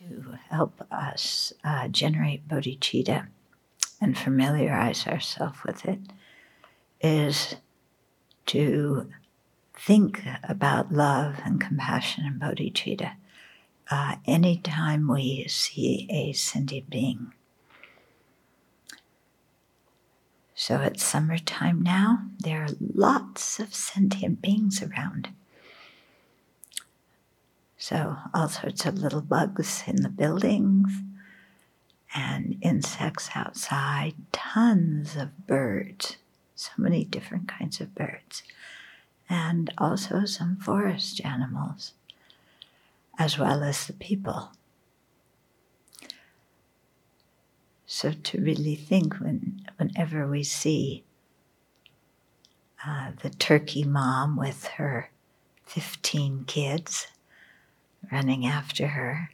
to help us uh, generate bodhicitta and familiarize ourselves with it is to think about love and compassion and bodhicitta uh, anytime we see a sentient being. So it's summertime now. There are lots of sentient beings around. So, all sorts of little bugs in the buildings and insects outside, tons of birds, so many different kinds of birds, and also some forest animals, as well as the people. So, to really think when, whenever we see uh, the turkey mom with her 15 kids running after her.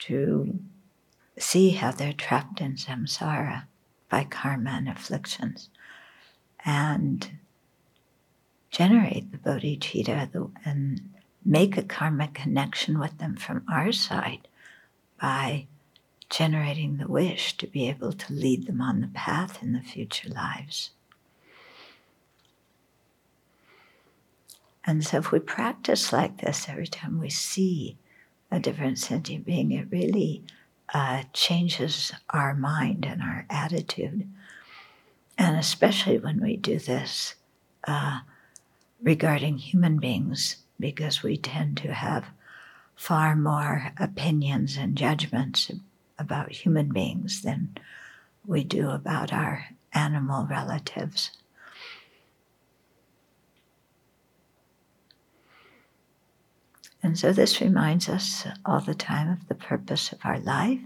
To see how they're trapped in samsara by karma and afflictions and generate the bodhicitta and make a karmic connection with them from our side by generating the wish to be able to lead them on the path in the future lives. And so, if we practice like this every time we see a different sentient being, it really uh, changes our mind and our attitude. And especially when we do this uh, regarding human beings, because we tend to have far more opinions and judgments about human beings than we do about our animal relatives. And so this reminds us all the time of the purpose of our life,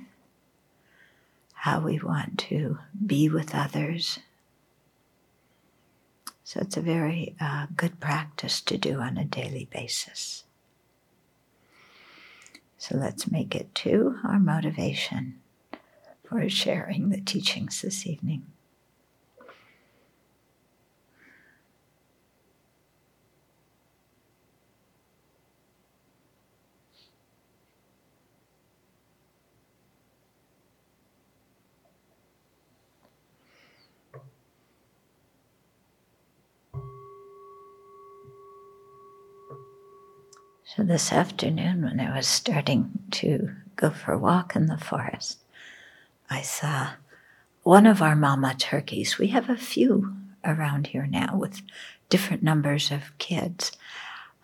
how we want to be with others. So it's a very uh, good practice to do on a daily basis. So let's make it to our motivation for sharing the teachings this evening. So this afternoon, when I was starting to go for a walk in the forest, I saw one of our mama turkeys. We have a few around here now with different numbers of kids.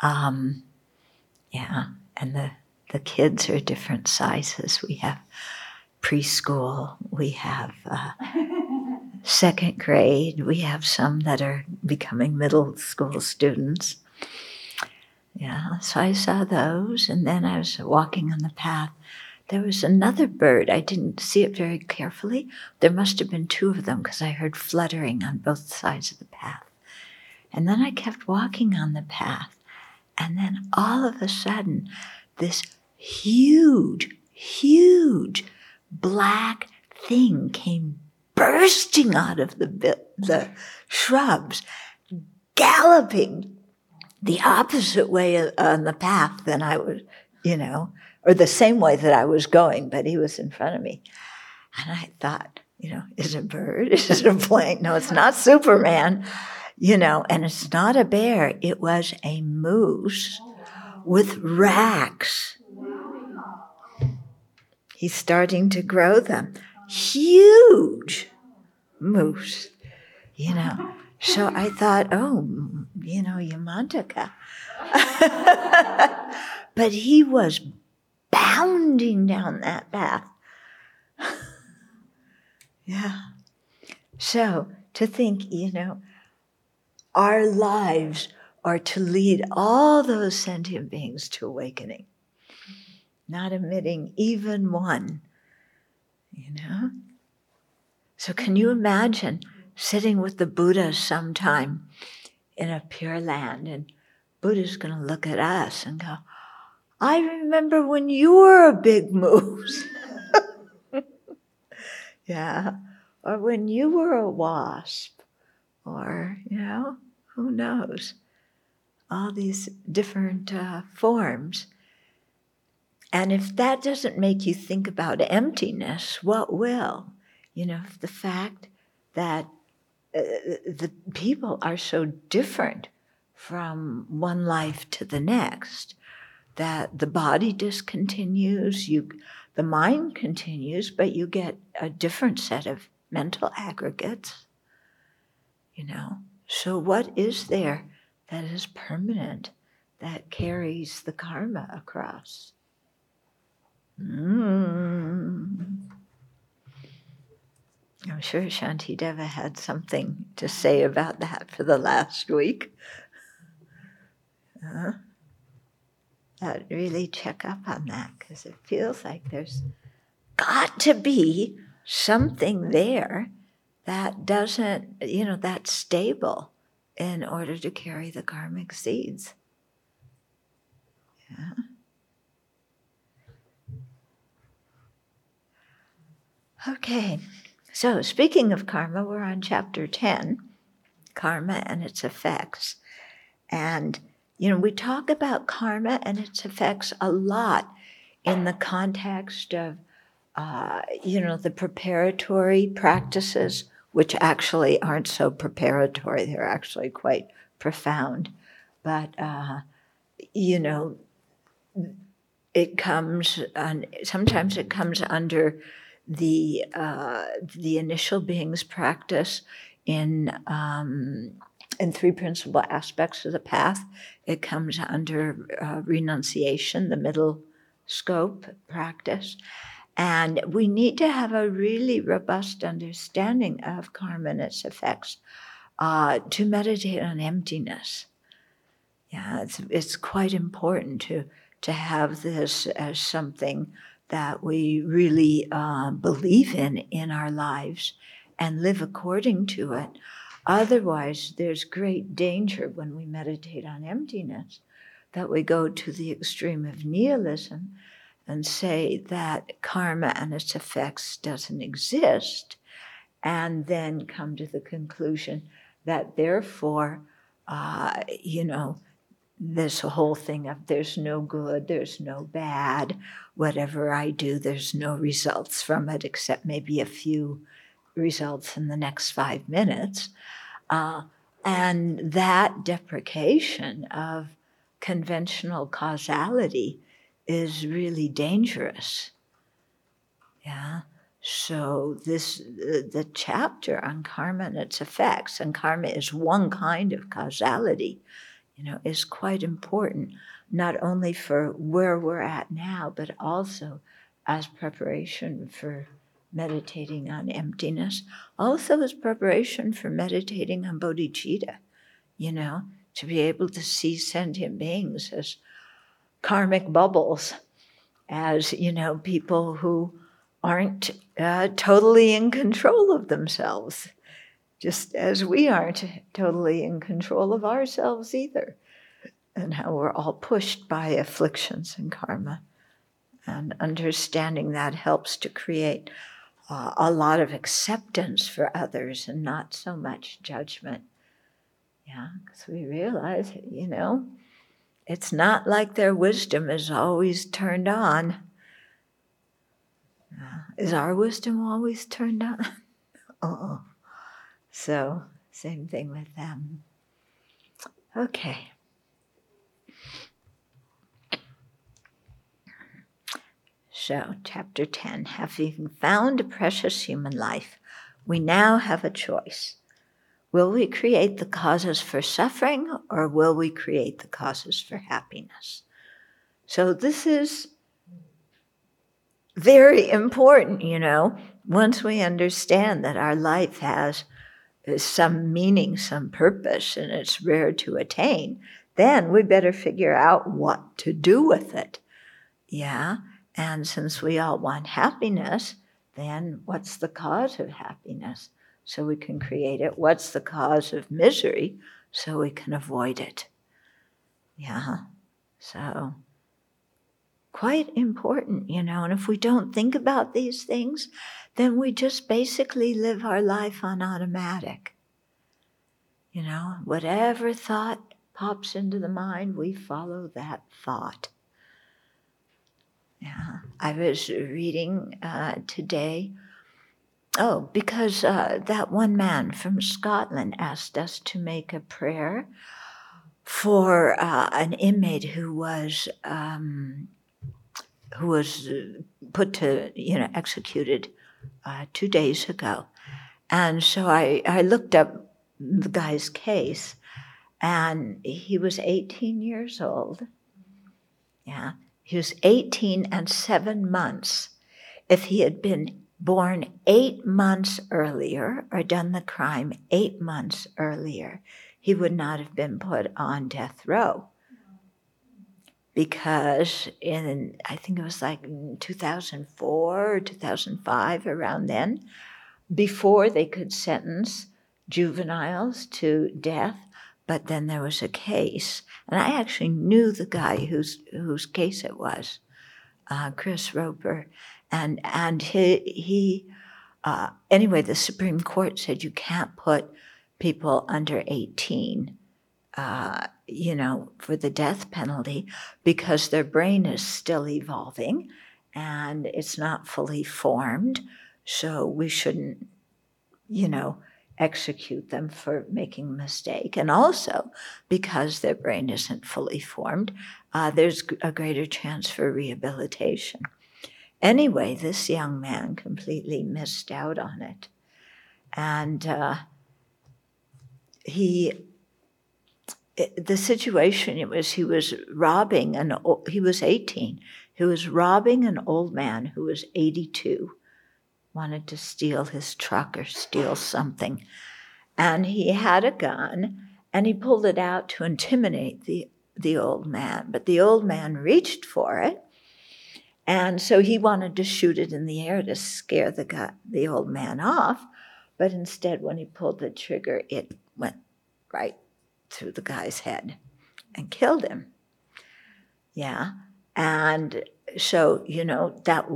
Um, yeah, and the, the kids are different sizes. We have preschool, we have uh, second grade, we have some that are becoming middle school students. Yeah, so I saw those, and then I was walking on the path. There was another bird. I didn't see it very carefully. There must have been two of them because I heard fluttering on both sides of the path. And then I kept walking on the path, and then all of a sudden, this huge, huge black thing came bursting out of the, the shrubs, galloping the opposite way on the path than I was, you know, or the same way that I was going, but he was in front of me. And I thought, you know, is it a bird? Is it a plane? No, it's not Superman, you know, and it's not a bear. It was a moose with racks. He's starting to grow them. Huge moose, you know. So I thought, oh, you know, Yamantaka. but he was bounding down that path. yeah. So to think, you know, our lives are to lead all those sentient beings to awakening, not omitting even one, you know? So, can you imagine sitting with the Buddha sometime in a pure land, and Buddha's going to look at us and go, I remember when you were a big moose. yeah. Or when you were a wasp. Or, you know, who knows? All these different uh, forms. And if that doesn't make you think about emptiness, what will? You know, the fact that uh, the people are so different from one life to the next that the body discontinues, you, the mind continues, but you get a different set of mental aggregates. You know, so what is there that is permanent that carries the karma across? Mm. I'm sure Shantideva had something to say about that for the last week. Uh, that really check up on that because it feels like there's got to be something there that doesn't, you know, that's stable in order to carry the karmic seeds. Yeah. Okay, so speaking of karma, we're on chapter 10 karma and its effects. And, you know, we talk about karma and its effects a lot in the context of, uh, you know, the preparatory practices, which actually aren't so preparatory, they're actually quite profound. But, uh, you know, it comes, on, sometimes it comes under the uh, the initial beings practice in um, in three principal aspects of the path. It comes under uh, renunciation, the middle scope practice. And we need to have a really robust understanding of karma and its effects uh, to meditate on emptiness. Yeah, it's, it's quite important to, to have this as something that we really uh, believe in in our lives and live according to it. Otherwise, there's great danger when we meditate on emptiness that we go to the extreme of nihilism and say that karma and its effects doesn't exist, and then come to the conclusion that therefore, uh, you know, this whole thing of there's no good, there's no bad, whatever I do, there's no results from it except maybe a few results in the next five minutes. Uh, and that deprecation of conventional causality is really dangerous. Yeah. So this the chapter on karma and its effects, and karma is one kind of causality you know, is quite important, not only for where we're at now, but also as preparation for meditating on emptiness, also as preparation for meditating on bodhicitta, you know, to be able to see sentient beings as karmic bubbles, as, you know, people who aren't uh, totally in control of themselves just as we aren't totally in control of ourselves either, and how we're all pushed by afflictions and karma. And understanding that helps to create uh, a lot of acceptance for others and not so much judgment. Yeah, because we realize, you know, it's not like their wisdom is always turned on. Uh, is our wisdom always turned on? oh. So, same thing with them. Okay. So, chapter 10 Having found a precious human life, we now have a choice. Will we create the causes for suffering or will we create the causes for happiness? So, this is very important, you know, once we understand that our life has some meaning, some purpose, and it's rare to attain, then we better figure out what to do with it. Yeah? And since we all want happiness, then what's the cause of happiness? So we can create it. What's the cause of misery? So we can avoid it. Yeah? So, quite important, you know. And if we don't think about these things, then we just basically live our life on automatic. You know, whatever thought pops into the mind, we follow that thought. Yeah, I was reading uh, today. Oh, because uh, that one man from Scotland asked us to make a prayer for uh, an inmate who was um, who was uh, put to you know executed uh, two days ago, and so I I looked up the guy's case, and he was 18 years old. Yeah, he was 18 and seven months. If he had been born eight months earlier or done the crime eight months earlier, he would not have been put on death row. Because in, I think it was like 2004 or 2005, around then, before they could sentence juveniles to death, but then there was a case, and I actually knew the guy whose whose case it was, uh, Chris Roper, and and he he uh, anyway the Supreme Court said you can't put people under eighteen, uh, you know, for the death penalty because their brain is still evolving, and it's not fully formed, so we shouldn't, you know execute them for making a mistake. And also, because their brain isn't fully formed, uh, there's a greater chance for rehabilitation. Anyway, this young man completely missed out on it. And uh, he, the situation it was he was robbing an he was 18 he was robbing an old man who was 82 wanted to steal his truck or steal something. And he had a gun and he pulled it out to intimidate the, the old man. But the old man reached for it. And so he wanted to shoot it in the air to scare the, guy, the old man off. But instead, when he pulled the trigger, it went right through the guy's head and killed him. Yeah. And so, you know, that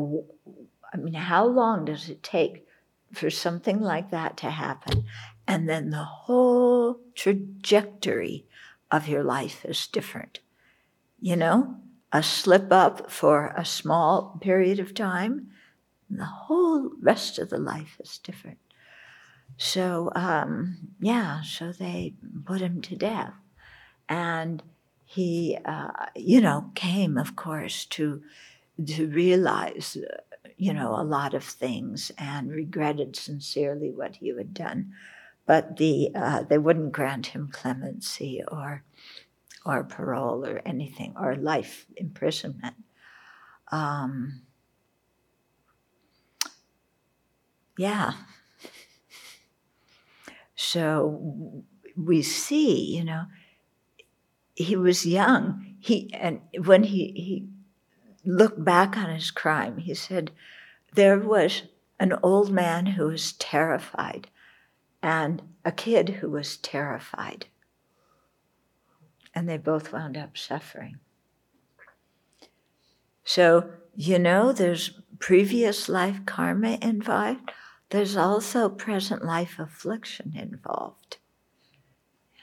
I mean, how long does it take for something like that to happen? And then the whole trajectory of your life is different. You know, a slip up for a small period of time, the whole rest of the life is different. So, um, yeah, so they put him to death. And he, uh, you know, came, of course, to, to realize you know, a lot of things and regretted sincerely what he had done. But the uh, they wouldn't grant him clemency or or parole or anything or life imprisonment. Um, yeah. So we see, you know, he was young. He and when he he looked back on his crime, he said, There was an old man who was terrified and a kid who was terrified. And they both wound up suffering. So, you know, there's previous life karma involved, there's also present life affliction involved.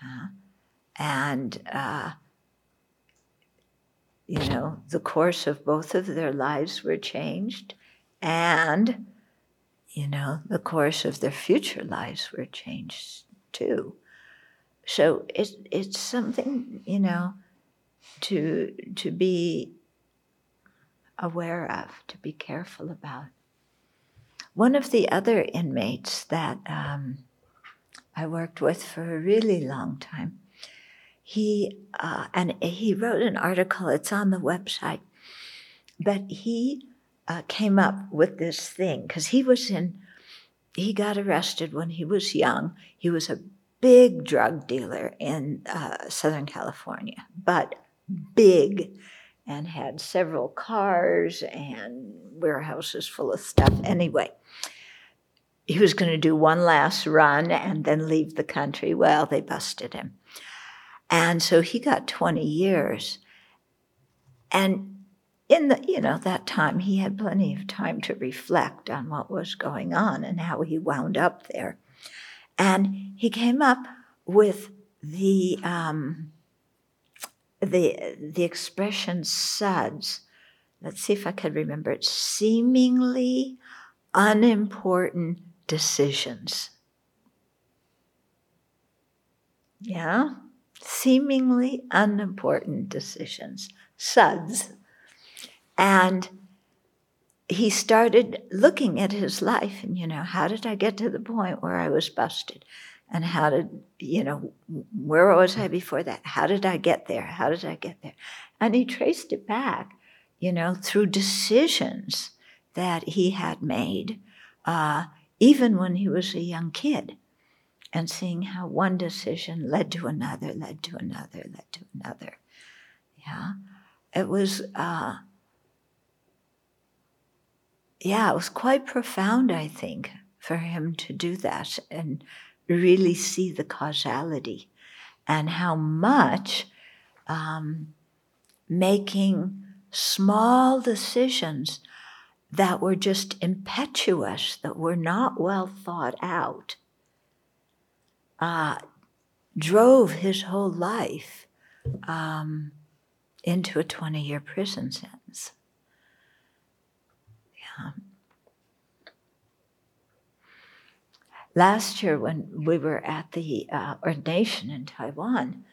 Yeah. And uh, you know, the course of both of their lives were changed, and, you know, the course of their future lives were changed too. So it, it's something, you know, to, to be aware of, to be careful about. One of the other inmates that um, I worked with for a really long time he uh, and he wrote an article. It's on the website, but he uh, came up with this thing because he was in. He got arrested when he was young. He was a big drug dealer in uh, Southern California, but big, and had several cars and warehouses full of stuff. Anyway, he was going to do one last run and then leave the country. Well, they busted him. And so he got 20 years. And in the, you know, that time he had plenty of time to reflect on what was going on and how he wound up there. And he came up with the um, the the expression suds let's see if I can remember it, seemingly unimportant decisions. Yeah? Seemingly unimportant decisions, suds. And he started looking at his life and, you know, how did I get to the point where I was busted? And how did, you know, where was I before that? How did I get there? How did I get there? And he traced it back, you know, through decisions that he had made, uh, even when he was a young kid, and seeing how one decision led to another, led to another, led to another. Yeah. It was, uh, yeah, it was quite profound, I think, for him to do that and really see the causality and how much um, making small decisions that were just impetuous, that were not well thought out, uh, drove his whole life um, into a 20 year prison sentence. Yeah. Last year, when we were at the uh, ordination in Taiwan,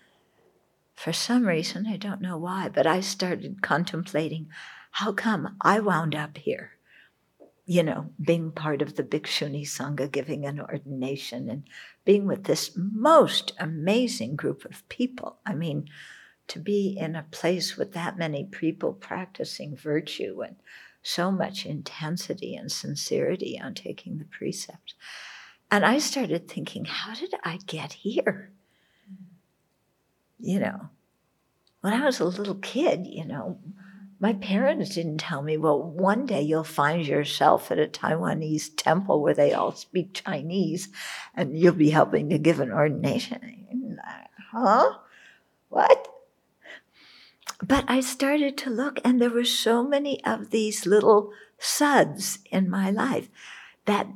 for some reason, I don't know why, but I started contemplating how come I wound up here? You know, being part of the Bhikshuni Sangha, giving an ordination, and being with this most amazing group of people. I mean, to be in a place with that many people practicing virtue and so much intensity and sincerity on taking the precepts. And I started thinking, how did I get here? You know, when I was a little kid, you know, my parents didn't tell me, well, one day you'll find yourself at a Taiwanese temple where they all speak Chinese and you'll be helping to give an ordination. Huh? What? But I started to look, and there were so many of these little suds in my life that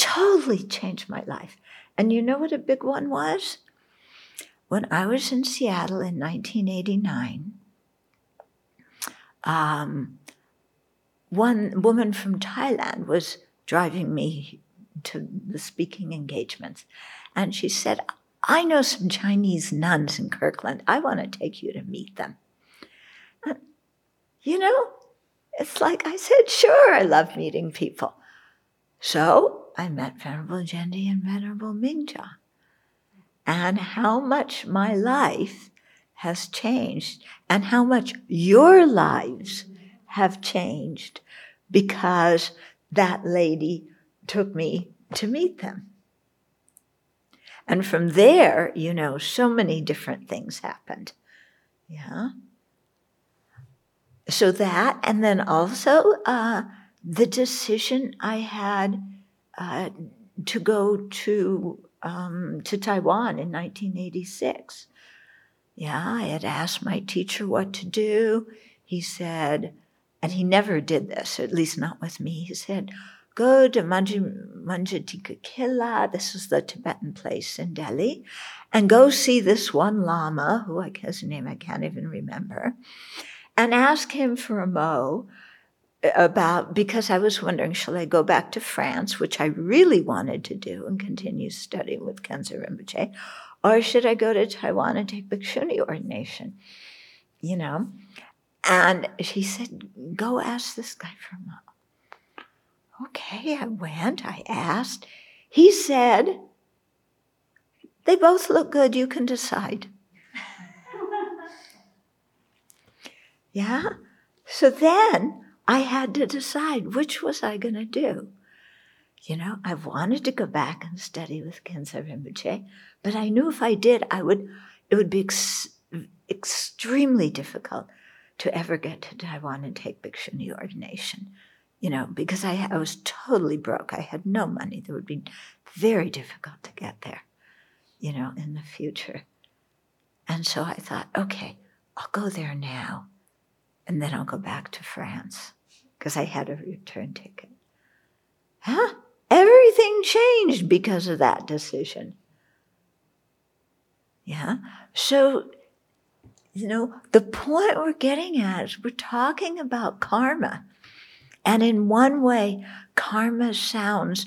totally changed my life. And you know what a big one was? When I was in Seattle in 1989, um, one woman from Thailand was driving me to the speaking engagements. And she said, I know some Chinese nuns in Kirkland. I want to take you to meet them. And, you know, it's like I said, sure, I love meeting people. So I met Venerable Jendi and Venerable Mingja. And how much my life has changed, and how much your lives have changed because that lady took me to meet them. And from there, you know, so many different things happened. Yeah. So that, and then also uh, the decision I had uh, to go to um, to Taiwan in 1986. Yeah, I had asked my teacher what to do. He said, and he never did this, at least not with me. He said, go to Majnu-ka-tilla, this is the Tibetan place in Delhi, and go see this one Lama, who I his name I can't even remember, and ask him for a mo about because I was wondering, shall I go back to France, which I really wanted to do and continue studying with Khensur Rinpoche, or should I go to Taiwan and take Bhikshuni ordination? You know? And she said, go ask this guy for a mo. Okay, I went, I asked. He said, they both look good, you can decide. yeah? So then I had to decide which was I going to do. You know, I wanted to go back and study with Khensur Rinpoche, but I knew if I did, I would, it would be ex- extremely difficult to ever get to Taiwan and take Bhikshuni ordination you know, because I, I was totally broke. I had no money. It would be very difficult to get there, you know, in the future. And so I thought, okay, I'll go there now, and then I'll go back to France because I had a return ticket. Huh? Everything changed because of that decision. Yeah. So You know, the point we're getting at is we're talking about karma. And in one way, karma sounds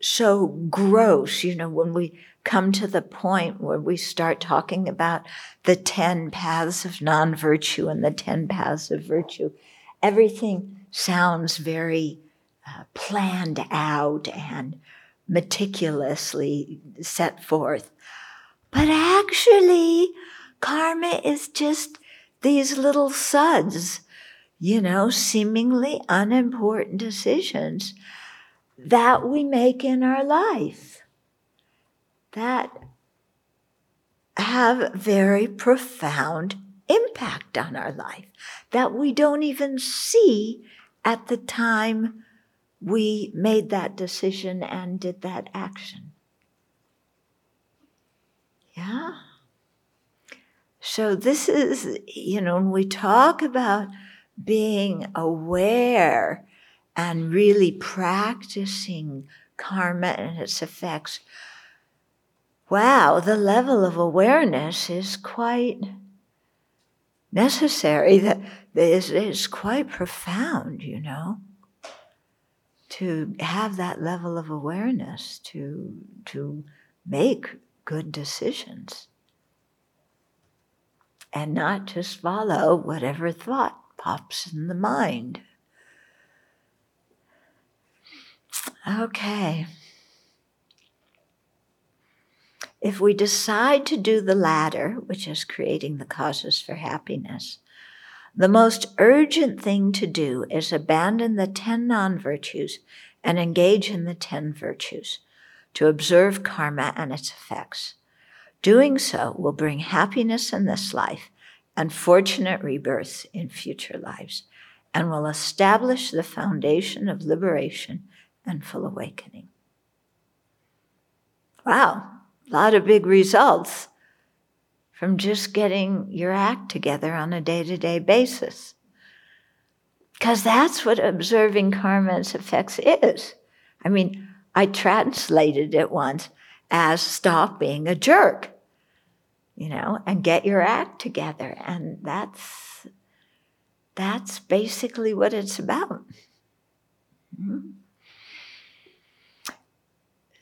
so gross, you know, when we come to the point where we start talking about the 10 paths of non virtue and the 10 paths of virtue, everything sounds very uh, planned out and meticulously set forth. But actually, karma is just these little suds, you know, seemingly unimportant decisions that we make in our life that have very profound impact on our life that we don't even see at the time we made that decision and did that action. Yeah? So, this is, you know, when we talk about being aware and really practicing karma and its effects, wow, the level of awareness is quite necessary. That is, is quite profound, you know, to have that level of awareness to to make good decisions and not just follow whatever thought pops in the mind. Okay. If we decide to do the latter, which is creating the causes for happiness, the most urgent thing to do is abandon the 10 non virtues and engage in the 10 virtues to observe karma and its effects. Doing so will bring happiness in this life and fortunate rebirths in future lives, and will establish the foundation of liberation and full awakening. Wow, a lot of big results from just getting your act together on a day to day basis. Because that's what observing karma's effects is. I mean, I translated it once as stop being a jerk, you know, and get your act together. And that's, that's basically what it's about. Mm-hmm.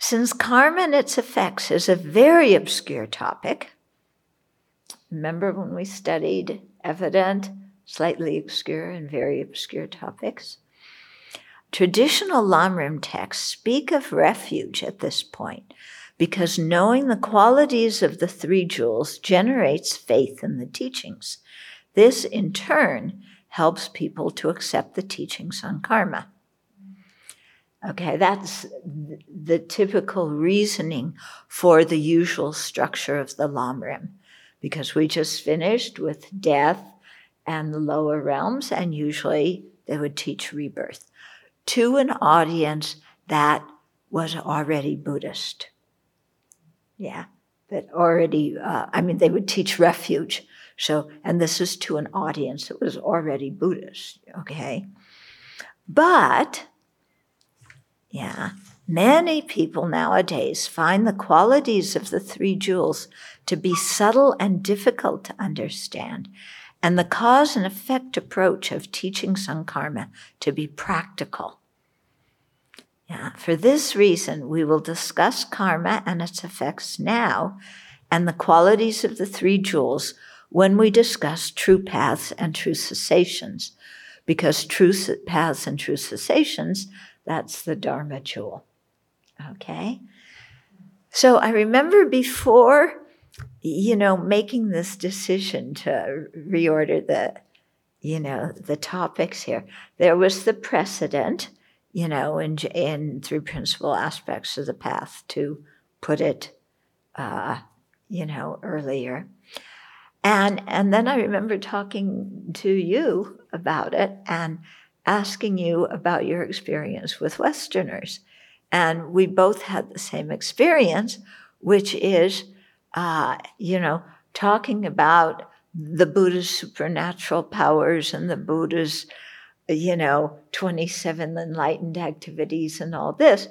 Since karma and its effects is a very obscure topic, remember when we studied evident, slightly obscure, and very obscure topics? Traditional Lamrim texts speak of refuge at this point because knowing the qualities of the three jewels generates faith in the teachings. This, in turn, helps people to accept the teachings on karma. Okay, that's the typical reasoning for the usual structure of the Lamrim, because we just finished with death and the lower realms, and usually they would teach rebirth to an audience that was already Buddhist. Yeah, that already, uh, I mean, they would teach refuge. So, and this is to an audience that was already Buddhist, okay? But yeah. Many people nowadays find the qualities of the three jewels to be subtle and difficult to understand, and the cause and effect approach of teaching Sankarma to be practical. Yeah, for this reason, we will discuss karma and its effects now and the qualities of the three jewels when we discuss true paths and true cessations, because true paths and true cessations that's the Dharma jewel. Okay? So I remember before, you know, making this decision to reorder the, you know, the topics here, there was the precedent, you know, in, in three principal aspects of the path to put it, uh, you know, earlier. And, and then I remember talking to you about it and asking you about your experience with Westerners. And we both had the same experience, which is, uh, you know, talking about the Buddha's supernatural powers and the Buddha's, you know, 27 enlightened activities and all this.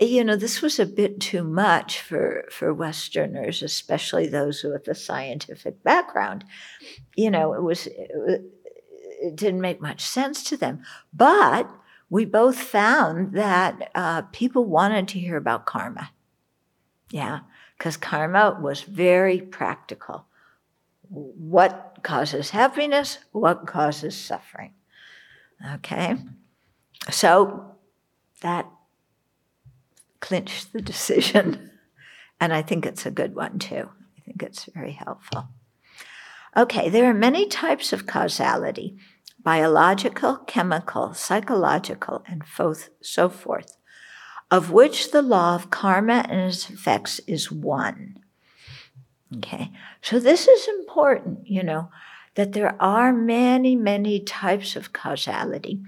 you know, this was a bit too much for, for Westerners, especially those with a scientific background. You know, it was, it, it didn't make much sense to them. But we both found that uh, people wanted to hear about karma. Yeah, because karma was very practical. What causes happiness? What causes suffering? Okay, so that clinched the decision. And I think it's a good one too. I think it's very helpful. Okay, there are many types of causality biological, chemical, psychological, and so forth, of which the law of karma and its effects is one. Okay, so this is important, you know, that there are many, many types of causality.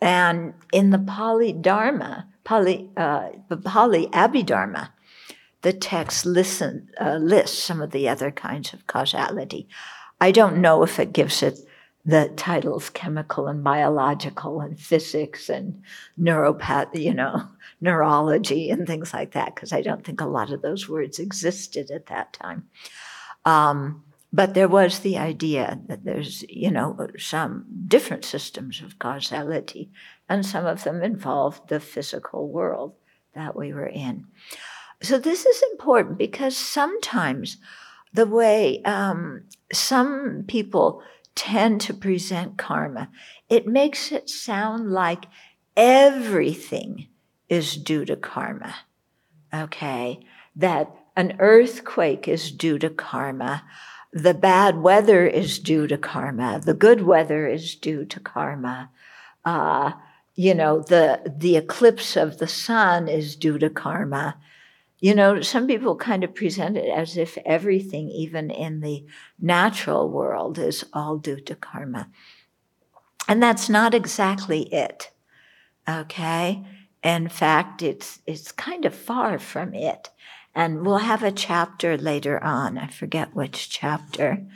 And in the Pali Dharma, Pali, uh, the Pali Abhidharma, the text listen, uh, lists some of the other kinds of causality. I don't know if it gives it the titles chemical and biological and physics and neuropath, you know, neurology and things like that, because I don't think a lot of those words existed at that time. Um, but there was the idea that there's, you know, some different systems of causality, and some of them involved the physical world that we were in. So this is important because sometimes the way um, some people tend to present karma, it makes it sound like everything is due to karma. Okay? That an earthquake is due to karma. The bad weather is due to karma. The good weather is due to karma. Uh, you know, the, the eclipse of the sun is due to karma. You know, some people kind of present it as if everything, even in the natural world, is all due to karma. And that's not exactly it. Okay? In fact, it's, it's kind of far from it. And we'll have a chapter later on, I forget which chapter,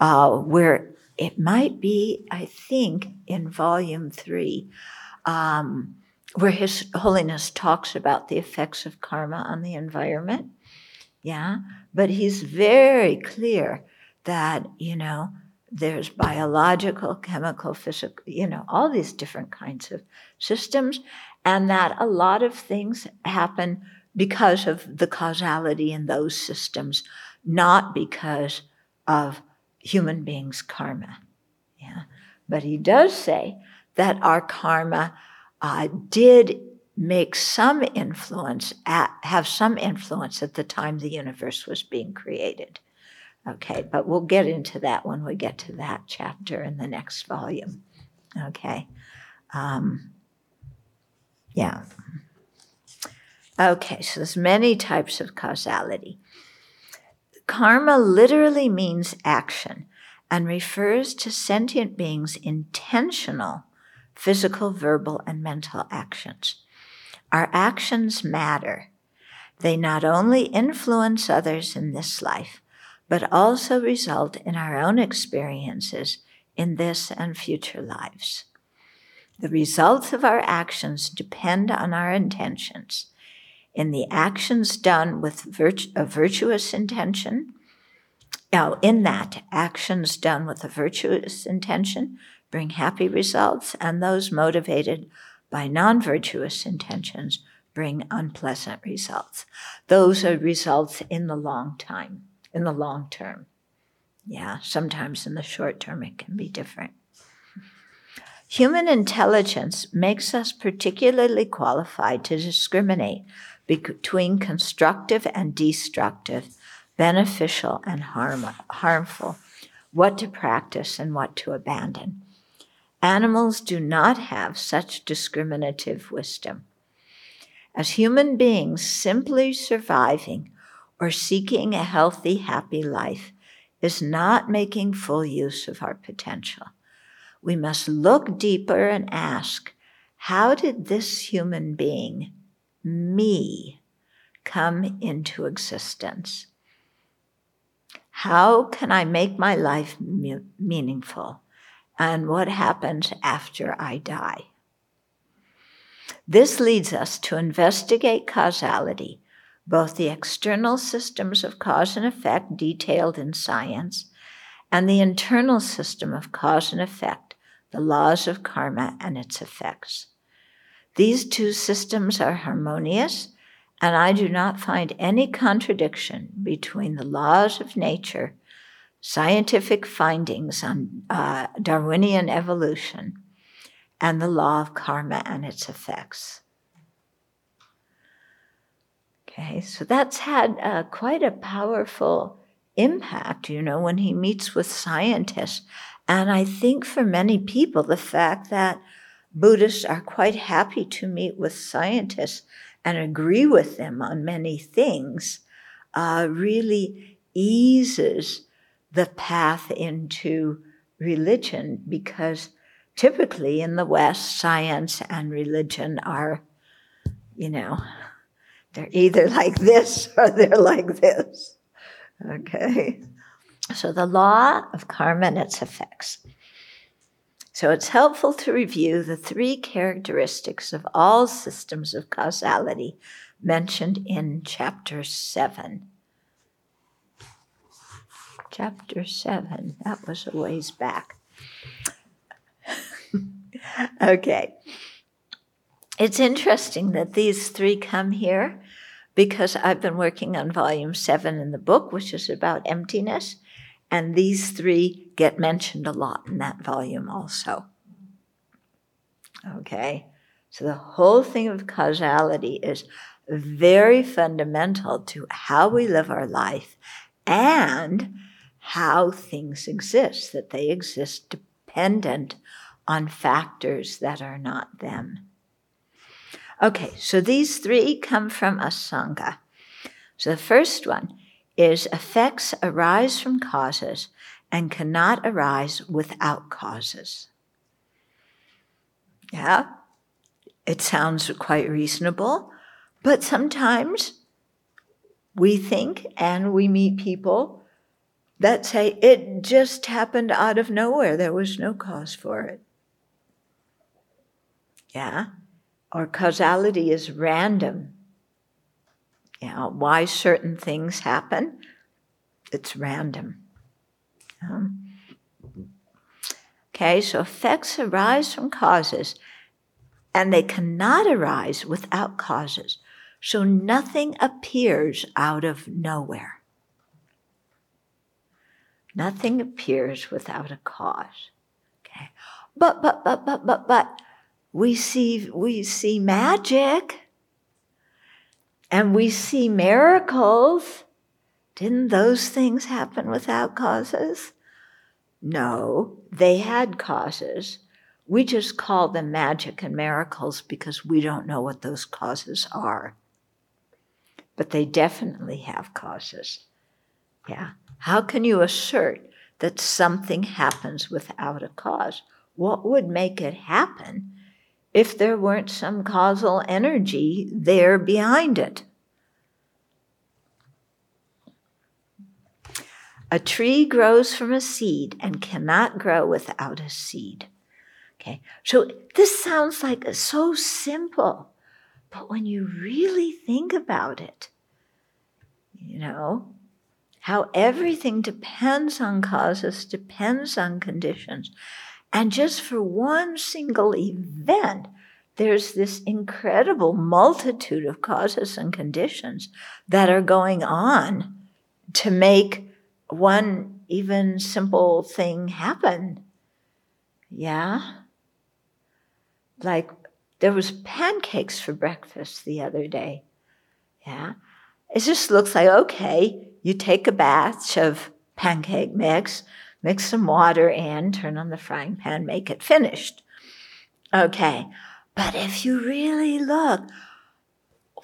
uh, where it might be, I think, in volume three. Um, where His Holiness talks about the effects of karma on the environment. Yeah, but he's very clear that, you know, there's biological, chemical, physical, you know, all these different kinds of systems, and that a lot of things happen because of the causality in those systems, not because of human beings' karma. Yeah. But he does say that our karma uh, did make some influence at, have some influence at the time the universe was being created. Okay, but we'll get into that when we get to that chapter in the next volume. Okay. Um, yeah. Okay, so there's many types of causality. Karma literally means action and refers to sentient beings' intentional physical, verbal, and mental actions. Our actions matter. They not only influence others in this life, but also result in our own experiences in this and future lives. The results of our actions depend on our intentions. In the actions done with virtu- a virtuous intention, now, in that, actions done with a virtuous intention bring happy results, and those motivated by non virtuous intentions bring unpleasant results. Those are results in the long time, in the long term. Yeah, sometimes in the short term it can be different. Human intelligence makes us particularly qualified to discriminate between constructive and destructive, beneficial and harm, harmful, what to practice and what to abandon. Animals do not have such discriminative wisdom. As human beings, simply surviving or seeking a healthy, happy life is not making full use of our potential. We must look deeper and ask how did this human being, me, come into existence? How can I make my life meaningful? And what happens after I die. This leads us to investigate causality, both the external systems of cause and effect detailed in science, and the internal system of cause and effect, the laws of karma and its effects. These two systems are harmonious, and I do not find any contradiction between the laws of nature, scientific findings on uh, Darwinian evolution, and the law of karma and its effects. Okay, so that's had uh, quite a powerful impact, you know, when he meets with scientists. And I think for many people, the fact that Buddhists are quite happy to meet with scientists and agree with them on many things uh, really eases the path into religion because typically in the West, science and religion are, you know, they're either like this or they're like this. Okay. So the law of karma and its effects. So it's helpful to review the three characteristics of all systems of causality mentioned in chapter 7. Chapter 7, that was a ways back. okay. It's interesting that these three come here because I've been working on volume 7 in the book, which is about emptiness. And these three get mentioned a lot in that volume also. Okay? So the whole thing of causality is very fundamental to how we live our life and how things exist, that they exist dependent on factors that are not them. Okay, so these three come from Asanga. So the first one is effects arise from causes and cannot arise without causes. Yeah, it sounds quite reasonable, but sometimes we think and we meet people that say it just happened out of nowhere, there was no cause for it. Yeah, or causality is random know, why certain things happen. It's random. Um, okay, so effects arise from causes, and they cannot arise without causes. So nothing appears out of nowhere. Nothing appears without a cause. Okay. But but but but but but we see we see magic and we see miracles. Didn't those things happen without causes? No, they had causes. We just call them magic and miracles because we don't know what those causes are. But they definitely have causes. Yeah. How can you assert that something happens without a cause? What would make it happen if there weren't some causal energy there behind it. A tree grows from a seed and cannot grow without a seed. Okay, so this sounds like so simple, but when you really think about it, you know, how everything depends on causes, depends on conditions. And just for one single event, there's this incredible multitude of causes and conditions that are going on to make one even simple thing happen. Yeah? Like there was pancakes for breakfast the other day. Yeah? It just looks like okay, you take a batch of pancake mix, mix some water in, turn on the frying pan, make it finished. Okay. But if you really look,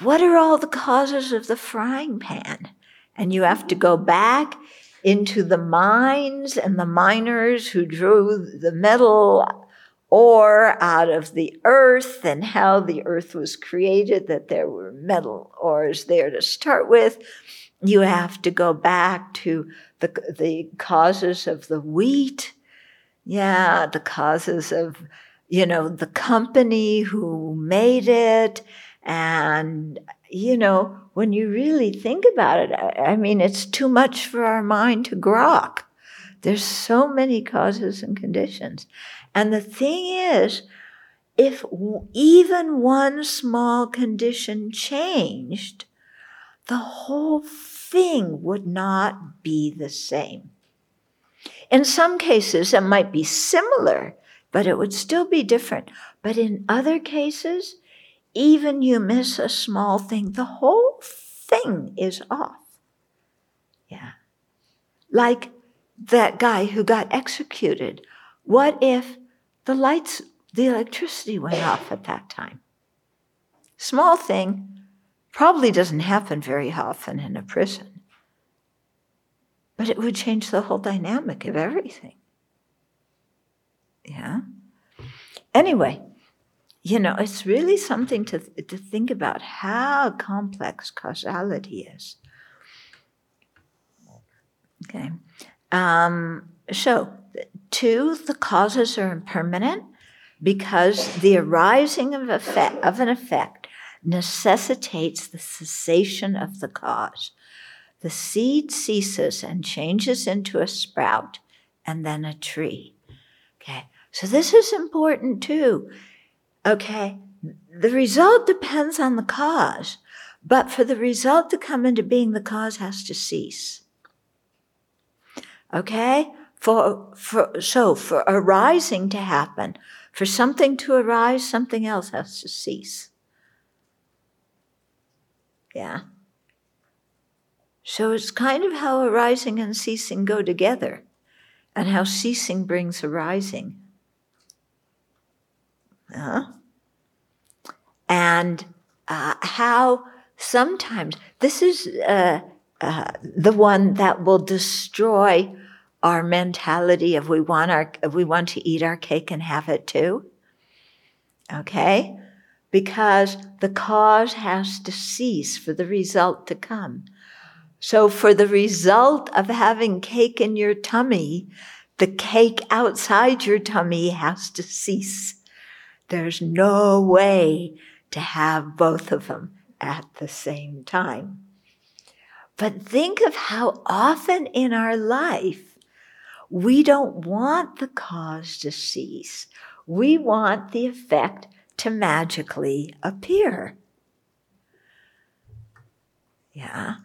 what are all the causes of the frying pan? And you have to go back into the mines and the miners who drew the metal ore out of the earth and how the earth was created, that there were metal ores there to start with. You have to go back to the, the causes of the wheat. Yeah, the causes of, you know, the company who made it. And, you know, when you really think about it, I, I mean, it's too much for our mind to grok. There's so many causes and conditions. And the thing is, if even one small condition changed, the whole thing would not be the same. In some cases, it might be similar, but it would still be different. But in other cases, even you miss a small thing, the whole thing is off. Yeah. Like that guy who got executed. What if the lights, the electricity went off at that time? Small thing, probably doesn't happen very often in a prison, but it would change the whole dynamic of everything. Yeah. Anyway, you know, it's really something to, to think about how complex causality is. Okay. Um, so, two, the causes are impermanent because the arising of, effect, of an effect necessitates the cessation of the cause. The seed ceases and changes into a sprout and then a tree. Okay, so this is important too. Okay, the result depends on the cause, but for the result to come into being, the cause has to cease. Okay? For, for, so for arising to happen, for something to arise, something else has to cease. Yeah. So it's kind of how arising and ceasing go together, and how ceasing brings arising. Huh? And uh, how sometimes this is uh, uh, the one that will destroy our mentality of we want our we want to eat our cake and have it too. Okay? Because the cause has to cease for the result to come. So for the result of having cake in your tummy, the cake outside your tummy has to cease. There's no way to have both of them at the same time. But think of how often in our life we don't want the cause to cease. We want the effect to magically appear. Yeah.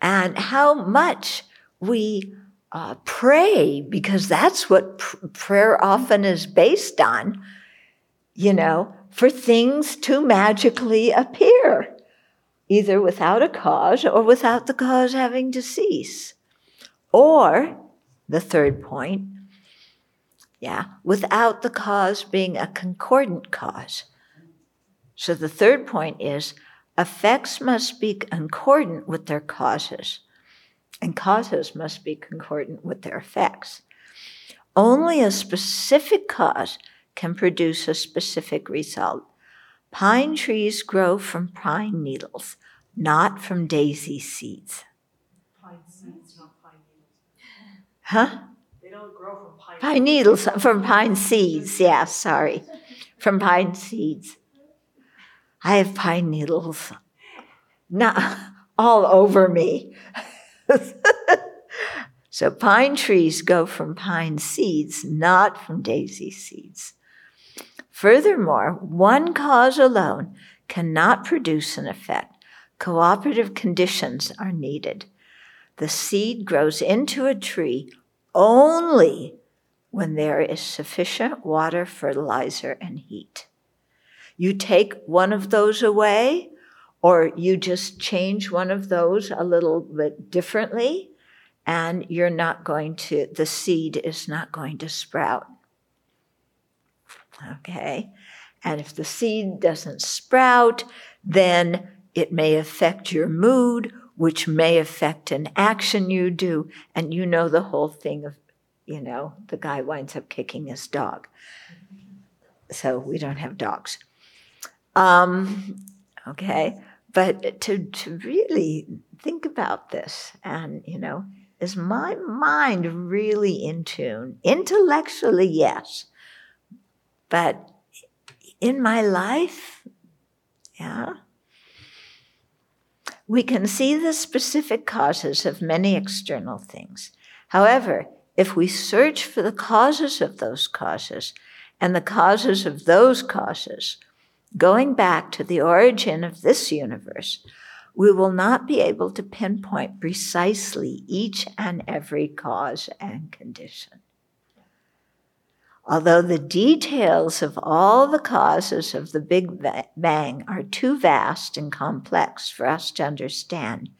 And how much we uh, pray, because that's what pr- prayer often is based on, you know, for things to magically appear, either without a cause or without the cause having to cease. Or the third point. Yeah, without the cause being a concordant cause. So the third point is effects must be concordant with their causes, and causes must be concordant with their effects. Only a specific cause can produce a specific result. Pine trees grow from pine needles, not from daisy seeds. Pine seeds, not pine needles. Huh? They don't grow from pine, pine needles, from pine seeds. Yeah, sorry. From pine seeds. I have pine needles not all over me. so pine trees go from pine seeds, not from daisy seeds. Furthermore, one cause alone cannot produce an effect. Cooperative conditions are needed. The seed grows into a tree only when there is sufficient water, fertilizer, and heat. You take one of those away, or you just change one of those a little bit differently, and you're not going to, the seed is not going to sprout. Okay? And if the seed doesn't sprout, then it may affect your mood which may affect an action you do, and you know the whole thing of, you know, the guy winds up kicking his dog. So we don't have dogs. Um, okay, but to, to really think about this, and, you know, is my mind really in tune? Intellectually, yes, but in my life, yeah, we can see the specific causes of many external things. However, if we search for the causes of those causes and the causes of those causes, going back to the origin of this universe, we will not be able to pinpoint precisely each and every cause and condition. Although the details of all the causes of the Big Bang are too vast and complex for us to understand,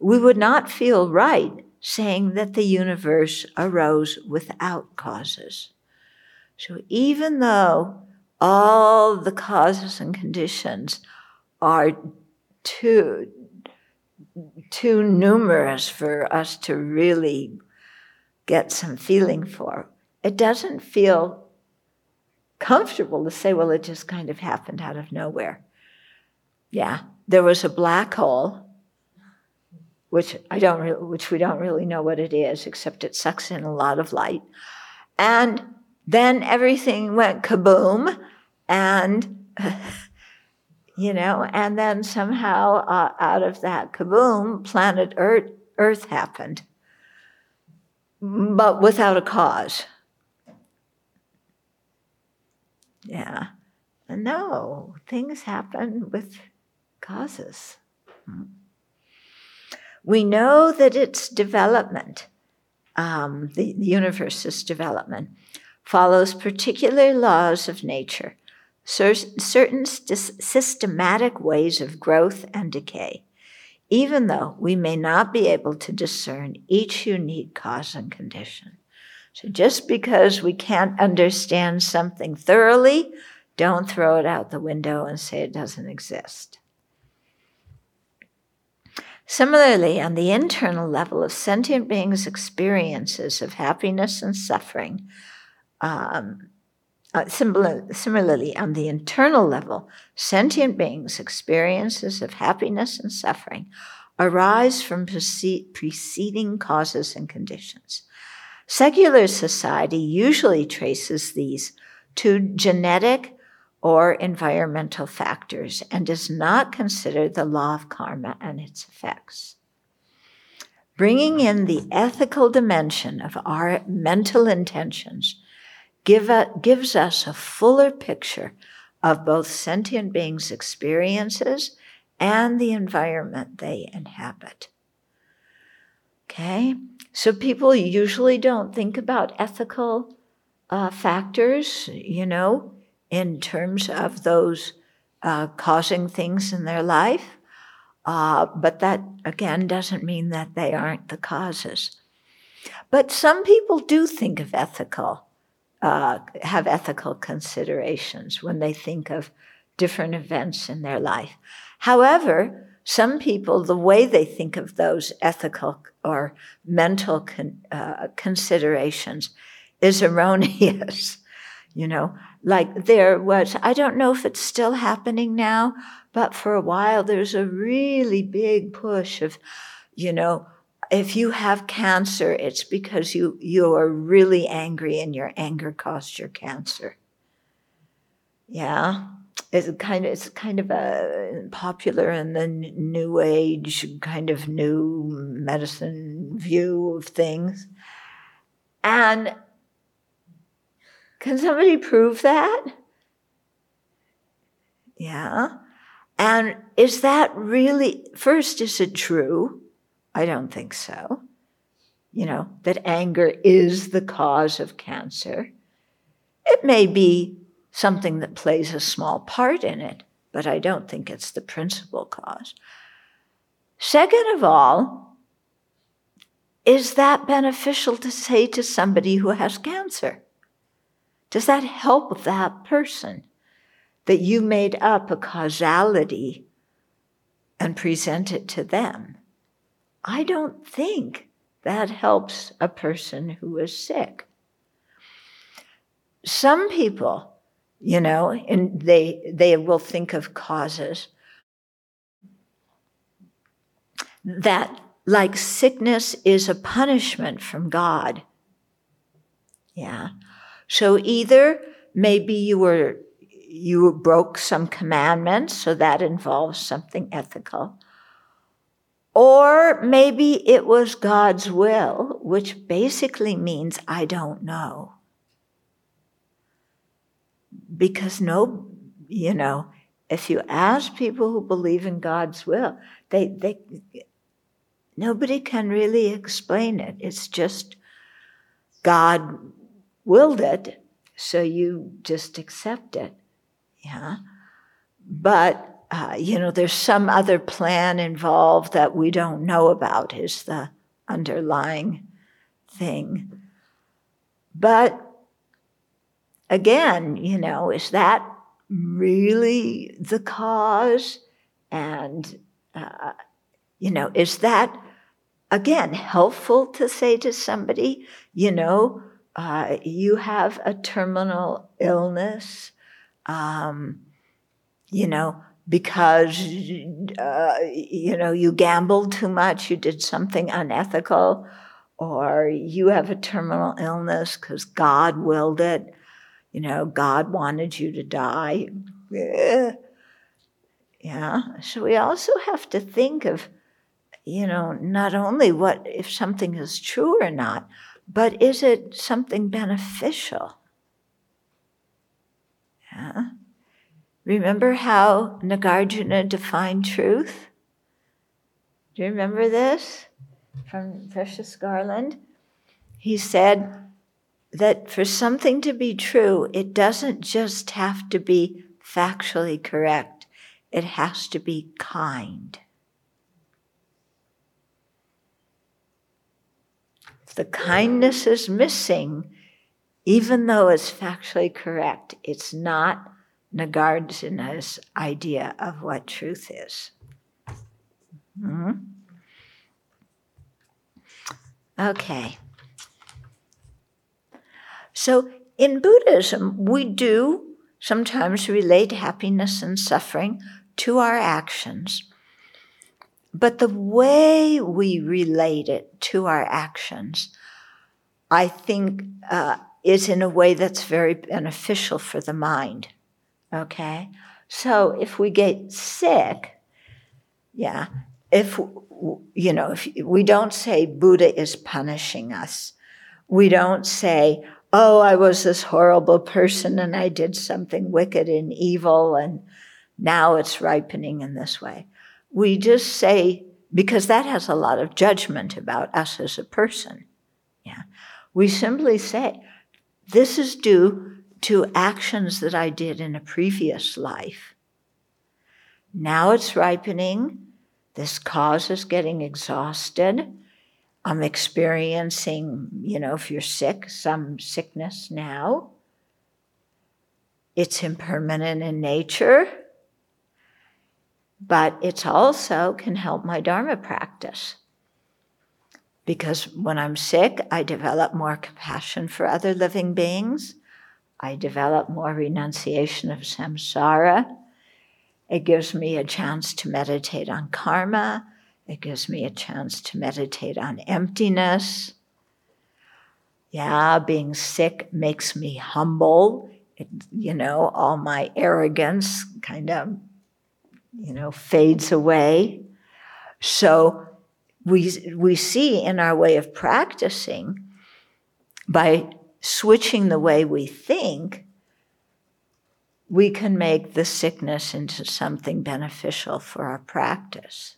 we would not feel right saying that the universe arose without causes. So even though all the causes and conditions are too too numerous for us to really get some feeling for. It doesn't feel comfortable to say, well, it just kind of happened out of nowhere. Yeah, there was a black hole, which I don't, re- which we don't really know what it is, except it sucks in a lot of light, and then everything went kaboom, and you know, and then somehow uh, out of that kaboom, planet Earth, Earth happened, but without a cause. Yeah. No, things happen with causes. We know that its development, um, the, the universe's development, follows particular laws of nature certain systematic ways of growth and decay, even though we may not be able to discern each unique cause and condition. So just because we can't understand something thoroughly, don't throw it out the window and say it doesn't exist. Similarly, on the internal level of sentient beings' experiences of happiness and suffering, um, uh, similar, similarly, on the internal level, sentient beings' experiences of happiness and suffering arise from preceding causes and conditions. Secular society usually traces these to genetic or environmental factors and does not consider the law of karma and its effects. Bringing in the ethical dimension of our mental intentions give a, gives us a fuller picture of both sentient beings' experiences and the environment they inhabit. Okay? So people usually don't think about ethical uh, factors, you know, in terms of those uh, causing things in their life. Uh, but that, again, doesn't mean that they aren't the causes. But some people do think of ethical uh, have ethical considerations when they think of different events in their life. However, some people, the way they think of those ethical or mental con- uh, considerations is erroneous. you know, like there was, I don't know if it's still happening now, but for a while there's a really big push of, you know, if you have cancer, it's because you, you are really angry and your anger caused your cancer. Yeah. It's kind of it's kind of a popular in the new age kind of new medicine view of things. And can somebody prove that? Yeah. And is that really, first, is it true? I don't think so. You know, that anger is the cause of cancer. It may be something that plays a small part in it, but I don't think it's the principal cause. Second of all, is that beneficial to say to somebody who has cancer? Does that help that person that you made up a causality and present it to them? I don't think that helps a person who is sick. Some people, you know, and they they will think of causes that like sickness is a punishment from God. Yeah. So either maybe you were you broke some commandments, so that involves something ethical. Or maybe it was God's will, which basically means I don't know. Because no, you know, if you ask people who believe in God's will, they, they, nobody can really explain it. It's just God willed it, so you just accept it. Yeah. But uh, you know, there's some other plan involved that we don't know about, is the underlying thing. But again, you know, is that really the cause? And, uh, you know, is that, again, helpful to say to somebody, you know, uh, you have a terminal illness? Um, you know, because uh, you know you gambled too much, you did something unethical, or you have a terminal illness because God willed it. You know, God wanted you to die. Yeah. So we also have to think of, you know, not only what if something is true or not, but is it something beneficial? Remember how Nagarjuna defined truth? Do you remember this from Precious Garland? He said that for something to be true, it doesn't just have to be factually correct, it has to be kind. If the kindness is missing, even though it's factually correct, it's not Nagarjuna's idea of what truth is. hmm Okay. So in Buddhism, we do sometimes relate happiness and suffering to our actions. But the way we relate it to our actions, I think, uh, is in a way that's very beneficial for the mind. Okay? So if we get sick, yeah, if, you know, if we don't say Buddha is punishing us, we don't say, oh, I was this horrible person and I did something wicked and evil and now it's ripening in this way. We just say, because that has a lot of judgment about us as a person. Yeah. We simply say, this is due to actions that I did in a previous life. Now it's ripening. This cause is getting exhausted. I'm experiencing, you know, if you're sick, some sickness now. It's impermanent in nature, but it's also can help my Dharma practice. Because when I'm sick, I develop more compassion for other living beings. I develop more renunciation of samsara. It gives me a chance to meditate on karma. It gives me a chance to meditate on emptiness. Yeah, being sick makes me humble. It, you know, all my arrogance kind of, you know, fades away. So we, we see in our way of practicing by switching the way we think, we can make the sickness into something beneficial for our practice.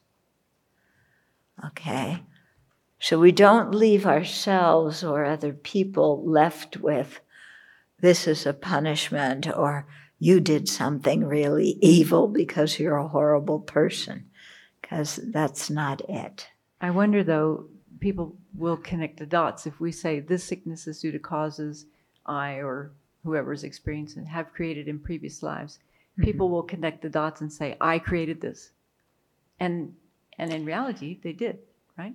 Okay? So we don't leave ourselves or other people left with this is a punishment or you did something really evil because you're a horrible person, because that's not it. I wonder though, people will connect the dots. If we say this sickness is due to causes I or whoever's experiencing have created in previous lives, mm-hmm. people will connect the dots and say, I created this. And and in reality, they did, right?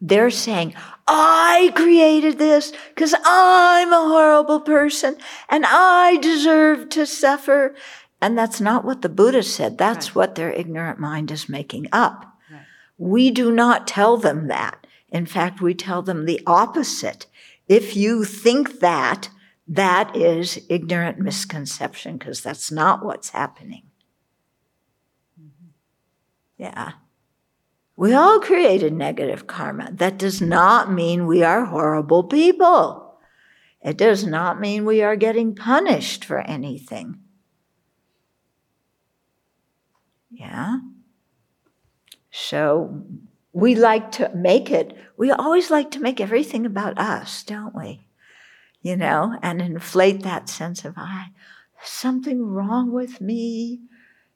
They're saying, I created this because I'm a horrible person and I deserve to suffer. And that's not what the Buddha said. That's right. what their ignorant mind is making up. Right. We do not tell them that. In fact, we tell them the opposite. If you think that, that is ignorant misconception because that's not what's happening. Mm-hmm. Yeah. We all created negative karma. That does not mean we are horrible people. It does not mean we are getting punished for anything. Yeah. So we like to make it, we always like to make everything about us, don't we? You know, and inflate that sense of, ah, I, something wrong with me.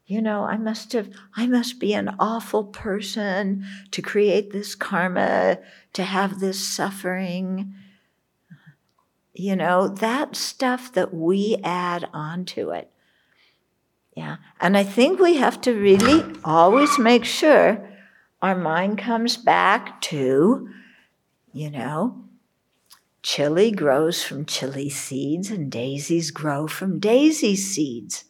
You know, I must have, I must be an awful person to create this karma, to have this suffering. You know, that stuff that we add onto it. Yeah. And I think we have to really always make sure our mind comes back to, you know, chili grows from chili seeds and daisies grow from daisy seeds.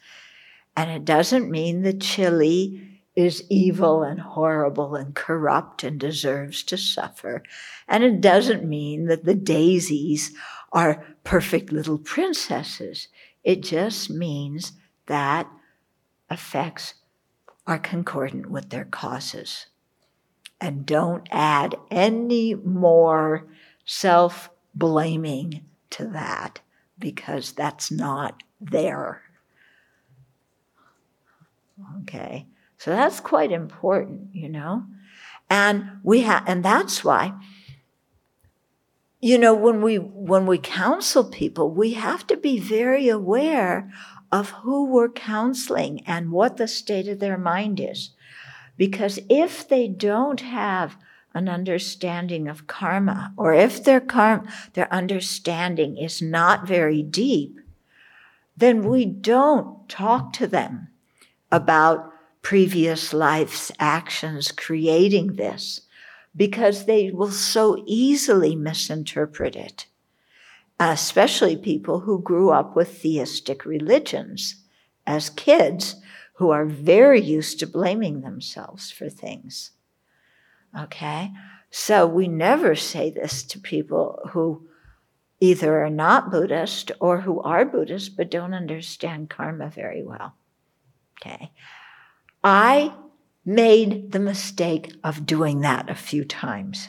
And it doesn't mean that chili is evil and horrible and corrupt and deserves to suffer. And it doesn't mean that the daisies are perfect little princesses. It just means that effects are concordant with their causes. And don't add any more self blaming to that because that's not there. Okay, so that's quite important, you know? And we have, and that's why you know when we when we counsel people we have to be very aware of who we're counseling and what the state of their mind is. Because if they don't have an understanding of karma, or if their karma, their understanding is not very deep, then we don't talk to them about previous life's actions creating this because they will so easily misinterpret it. Especially people who grew up with theistic religions as kids who are very used to blaming themselves for things. Okay? So we never say this to people who either are not Buddhist or who are Buddhist but don't understand karma very well. Okay? I made the mistake of doing that a few times.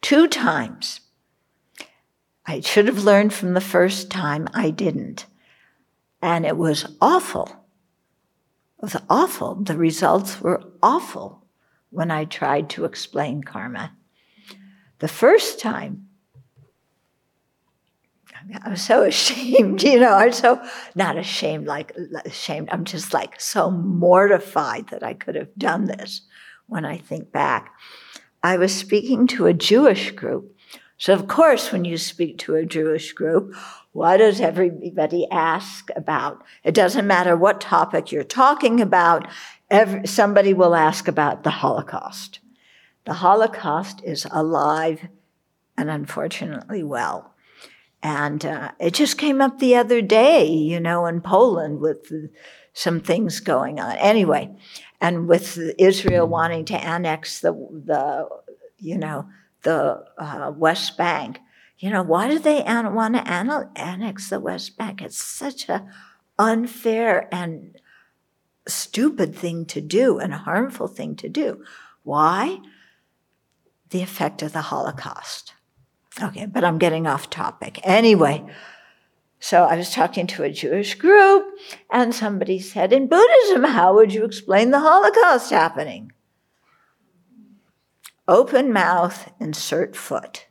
Two times. I should have learned from the first time, I didn't. And it was awful. It was awful. The results were awful when I tried to explain karma. The first time, I was so ashamed, you know, I'm so not ashamed, like ashamed. I'm just like so mortified that I could have done this when I think back. I was speaking to a Jewish group. So, of course, when you speak to a Jewish group, what does everybody ask about? It doesn't matter what topic you're talking about, every, somebody will ask about the Holocaust. The Holocaust is alive and unfortunately well. And uh, it just came up the other day, you know, in Poland with some things going on. Anyway, and with Israel wanting to annex the the you know the uh, West Bank, you know why do they an- want to an- annex the West Bank? It's such a unfair and stupid thing to do and a harmful thing to do. Why? The effect of the Holocaust. Okay, but I'm getting off topic. Anyway, so I was talking to a Jewish group, and somebody said, In Buddhism, how would you explain the Holocaust happening? Open mouth, insert foot.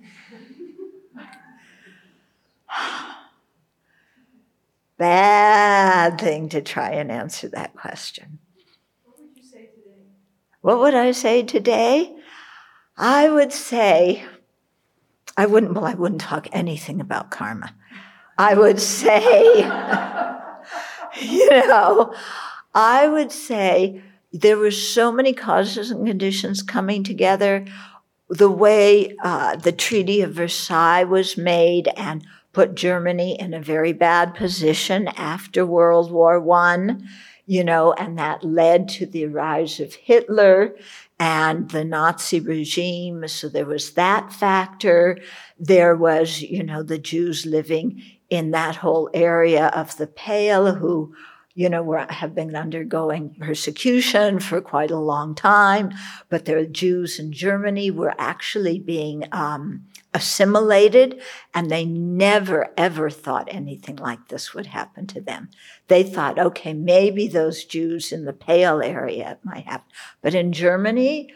Bad thing to try and answer that question. What would you say today? What would I say today? I would say, I wouldn't, well, I wouldn't talk anything about karma. I would say, you know, I would say there were so many causes and conditions coming together. The way uh, the Treaty of Versailles was made and put Germany in a very bad position after World War One, you know, and that led to the rise of Hitler and the Nazi regime. So there was that factor. There was, you know, the Jews living in that whole area of the Pale who, you know, were, have been undergoing persecution for quite a long time. But the Jews in Germany were actually being um, assimilated, and they never ever thought anything like this would happen to them. They thought, okay, maybe those Jews in the Pale area might happen, but in Germany,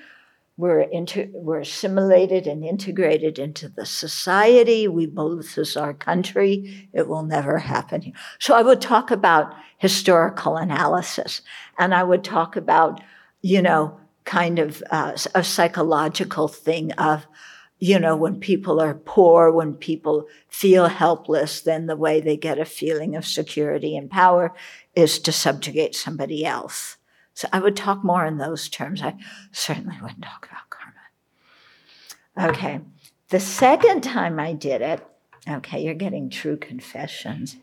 we're, we're assimilated and integrated into the society. We believe this is our country. It will never happen. So I would talk about historical analysis, and I would talk about, you know, kind of uh, a psychological thing of you know, when people are poor, when people feel helpless, then the way they get a feeling of security and power is to subjugate somebody else. So I would talk more in those terms. I certainly wouldn't talk about karma. Okay. The second time I did it, okay, you're getting true confessions.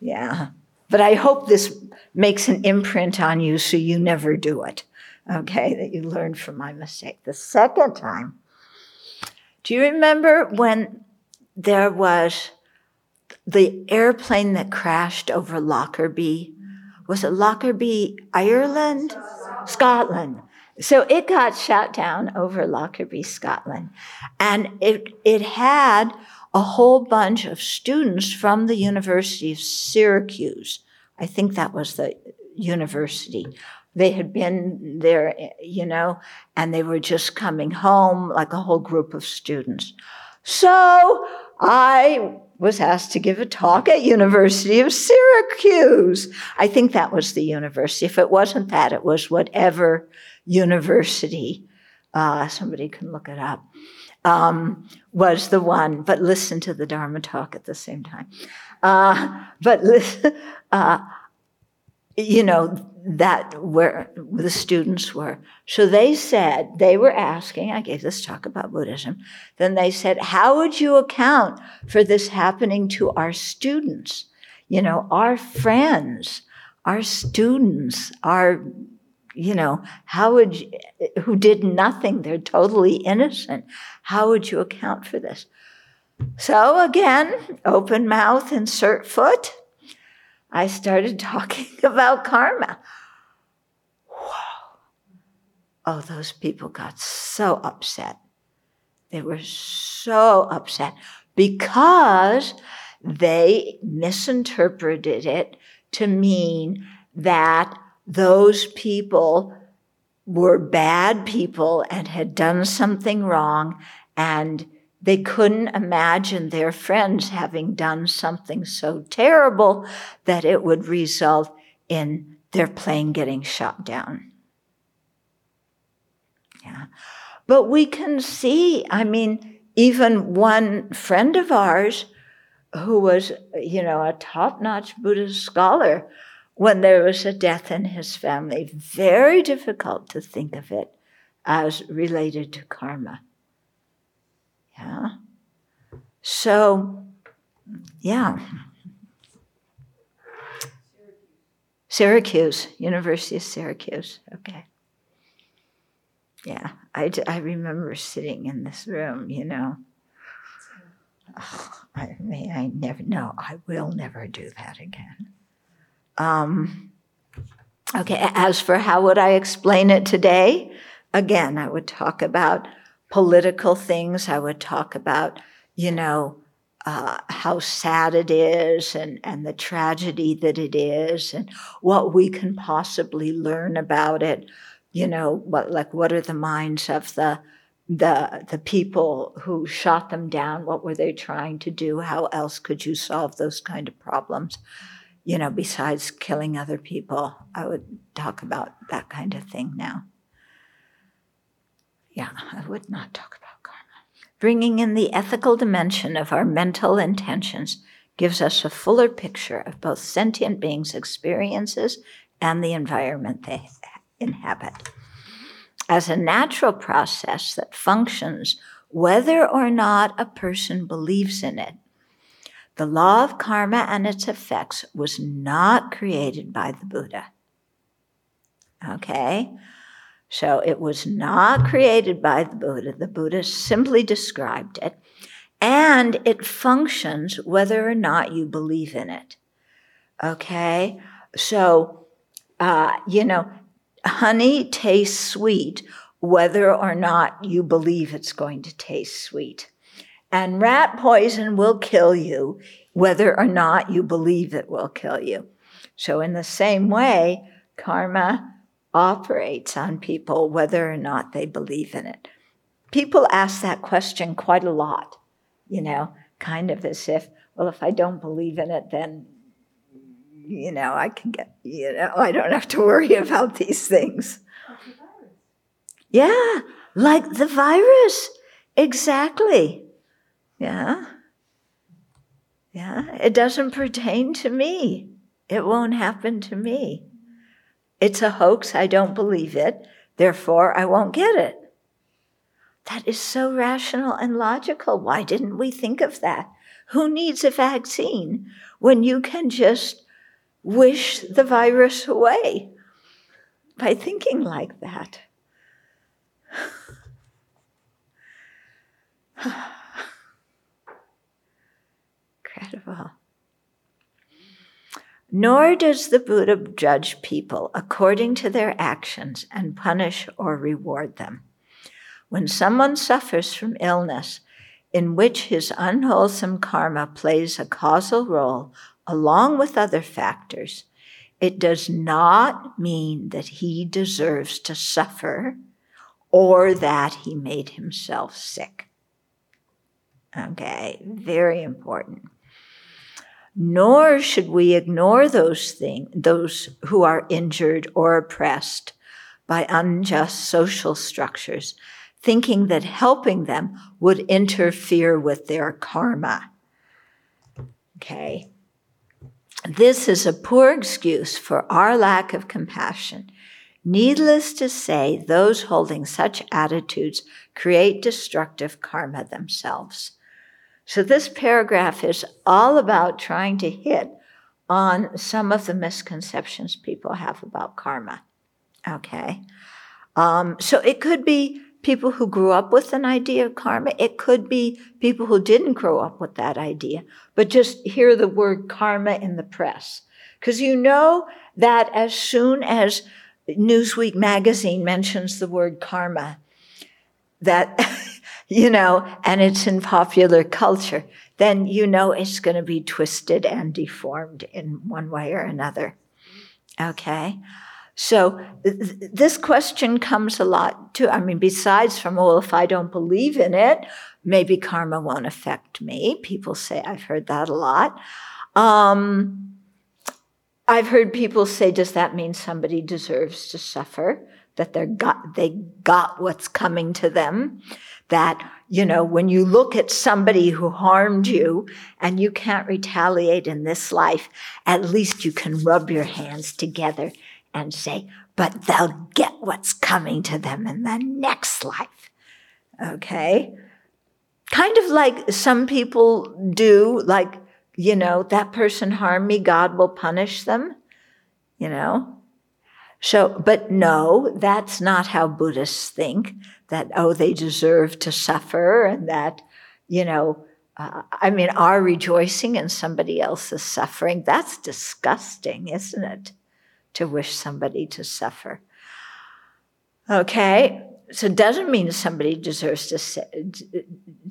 Yeah. But I hope this makes an imprint on you so you never do it. Okay, that you learn from my mistake. The second time, do you remember when there was the airplane that crashed over Lockerbie? Was it Lockerbie, Ireland? Scotland. So it got shot down over Lockerbie, Scotland. And it, it had a whole bunch of students from the University of Syracuse. I think that was the university they had been there, you know, and they were just coming home, like a whole group of students. So I was asked to give a talk at University of Syracuse. I think that was the university. If it wasn't that, it was whatever university. Uh, somebody can look it up. Um, was the one, but listen to the Dharma talk at the same time. Uh, but listen, uh, you know, that where the students were. So they said, they were asking, I gave this talk about Buddhism, then they said, how would you account for this happening to our students? You know, our friends, our students, our, you know, how would you, who did nothing, they're totally innocent. How would you account for this? So again, open mouth, insert foot. I started talking about karma. Whoa. Oh, those people got so upset. They were so upset because they misinterpreted it to mean that those people were bad people and had done something wrong and they couldn't imagine their friends having done something so terrible that it would result in their plane getting shot down. Yeah. But we can see, I mean, even one friend of ours who was, you know, a top notch Buddhist scholar, when there was a death in his family, very difficult to think of it as related to karma. Yeah. So, yeah. Syracuse, University of Syracuse. Okay. Yeah, I, I remember sitting in this room, you know. Oh, I mean, I never, no, I will never do that again. Um, okay, as for how would I explain it today? Again, I would talk about political things. I would talk about, you know, uh, how sad it is and, and the tragedy that it is and what we can possibly learn about it. You know, what like what are the minds of the the the people who shot them down? What were they trying to do? How else could you solve those kind of problems? You know, besides killing other people, I would talk about that kind of thing now yeah, I would not talk about karma. Bringing in the ethical dimension of our mental intentions gives us a fuller picture of both sentient beings' experiences and the environment they inhabit. As a natural process that functions whether or not a person believes in it, the law of karma and its effects was not created by the Buddha. Okay? So it was not created by the Buddha. The Buddha simply described it. And it functions whether or not you believe in it. Okay? So, uh, you know, honey tastes sweet whether or not you believe it's going to taste sweet. And rat poison will kill you whether or not you believe it will kill you. So, in the same way, karma operates on people whether or not they believe in it. People ask that question quite a lot, you know, kind of as if, well, if I don't believe in it, then, you know, I can get, you know, I don't have to worry about these things. Yeah, like the virus. Exactly. Yeah. Yeah. It doesn't pertain to me. It won't happen to me. It's a hoax. I don't believe it. Therefore, I won't get it. That is so rational and logical. Why didn't we think of that? Who needs a vaccine when you can just wish the virus away by thinking like that? Incredible. Nor does the Buddha judge people according to their actions and punish or reward them. When someone suffers from illness in which his unwholesome karma plays a causal role along with other factors, it does not mean that he deserves to suffer or that he made himself sick. Okay, very important nor should we ignore those things, those who are injured or oppressed by unjust social structures, thinking that helping them would interfere with their karma. Okay. This is a poor excuse for our lack of compassion. Needless to say, those holding such attitudes create destructive karma themselves. So this paragraph is all about trying to hit on some of the misconceptions people have about karma. Okay. Um, so it could be people who grew up with an idea of karma. It could be people who didn't grow up with that idea, but just hear the word karma in the press. Because you know that as soon as Newsweek magazine mentions the word karma, that you know, and it's in popular culture, then you know it's going to be twisted and deformed in one way or another. Okay? So th- this question comes a lot too. I mean, besides from, well, if I don't believe in it, maybe karma won't affect me. People say, I've heard that a lot. Um, I've heard people say, does that mean somebody deserves to suffer? That they got, they got what's coming to them? That, you know, when you look at somebody who harmed you and you can't retaliate in this life, at least you can rub your hands together and say, but they'll get what's coming to them in the next life. Okay? Kind of like some people do, like, you know, that person harmed me, God will punish them, you know? So, but no, that's not how Buddhists think that, oh, they deserve to suffer and that, you know, uh, I mean, our rejoicing in somebody else's suffering, that's disgusting, isn't it? To wish somebody to suffer. Okay, so it doesn't mean somebody deserves to,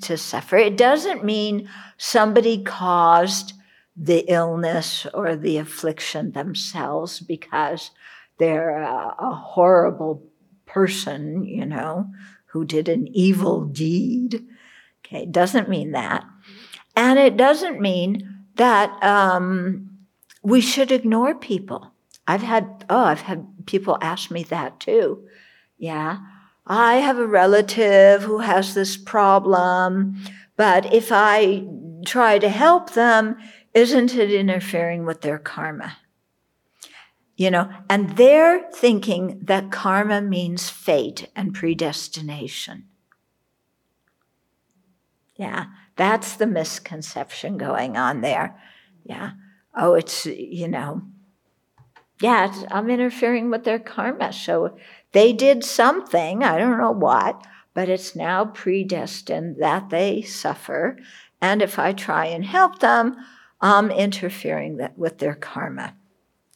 to suffer. It doesn't mean somebody caused the illness or the affliction themselves because they're a, a horrible person, you know, who did an evil deed. Okay, doesn't mean that. And it doesn't mean that um, we should ignore people. I've had, oh, I've had people ask me that too. Yeah. I have a relative who has this problem, but if I try to help them, isn't it interfering with their karma? You know, and they're thinking that karma means fate and predestination. Yeah, that's the misconception going on there. Yeah. Oh, it's, you know, yeah, I'm interfering with their karma. So they did something, I don't know what, but it's now predestined that they suffer. And if I try and help them, I'm interfering with their karma.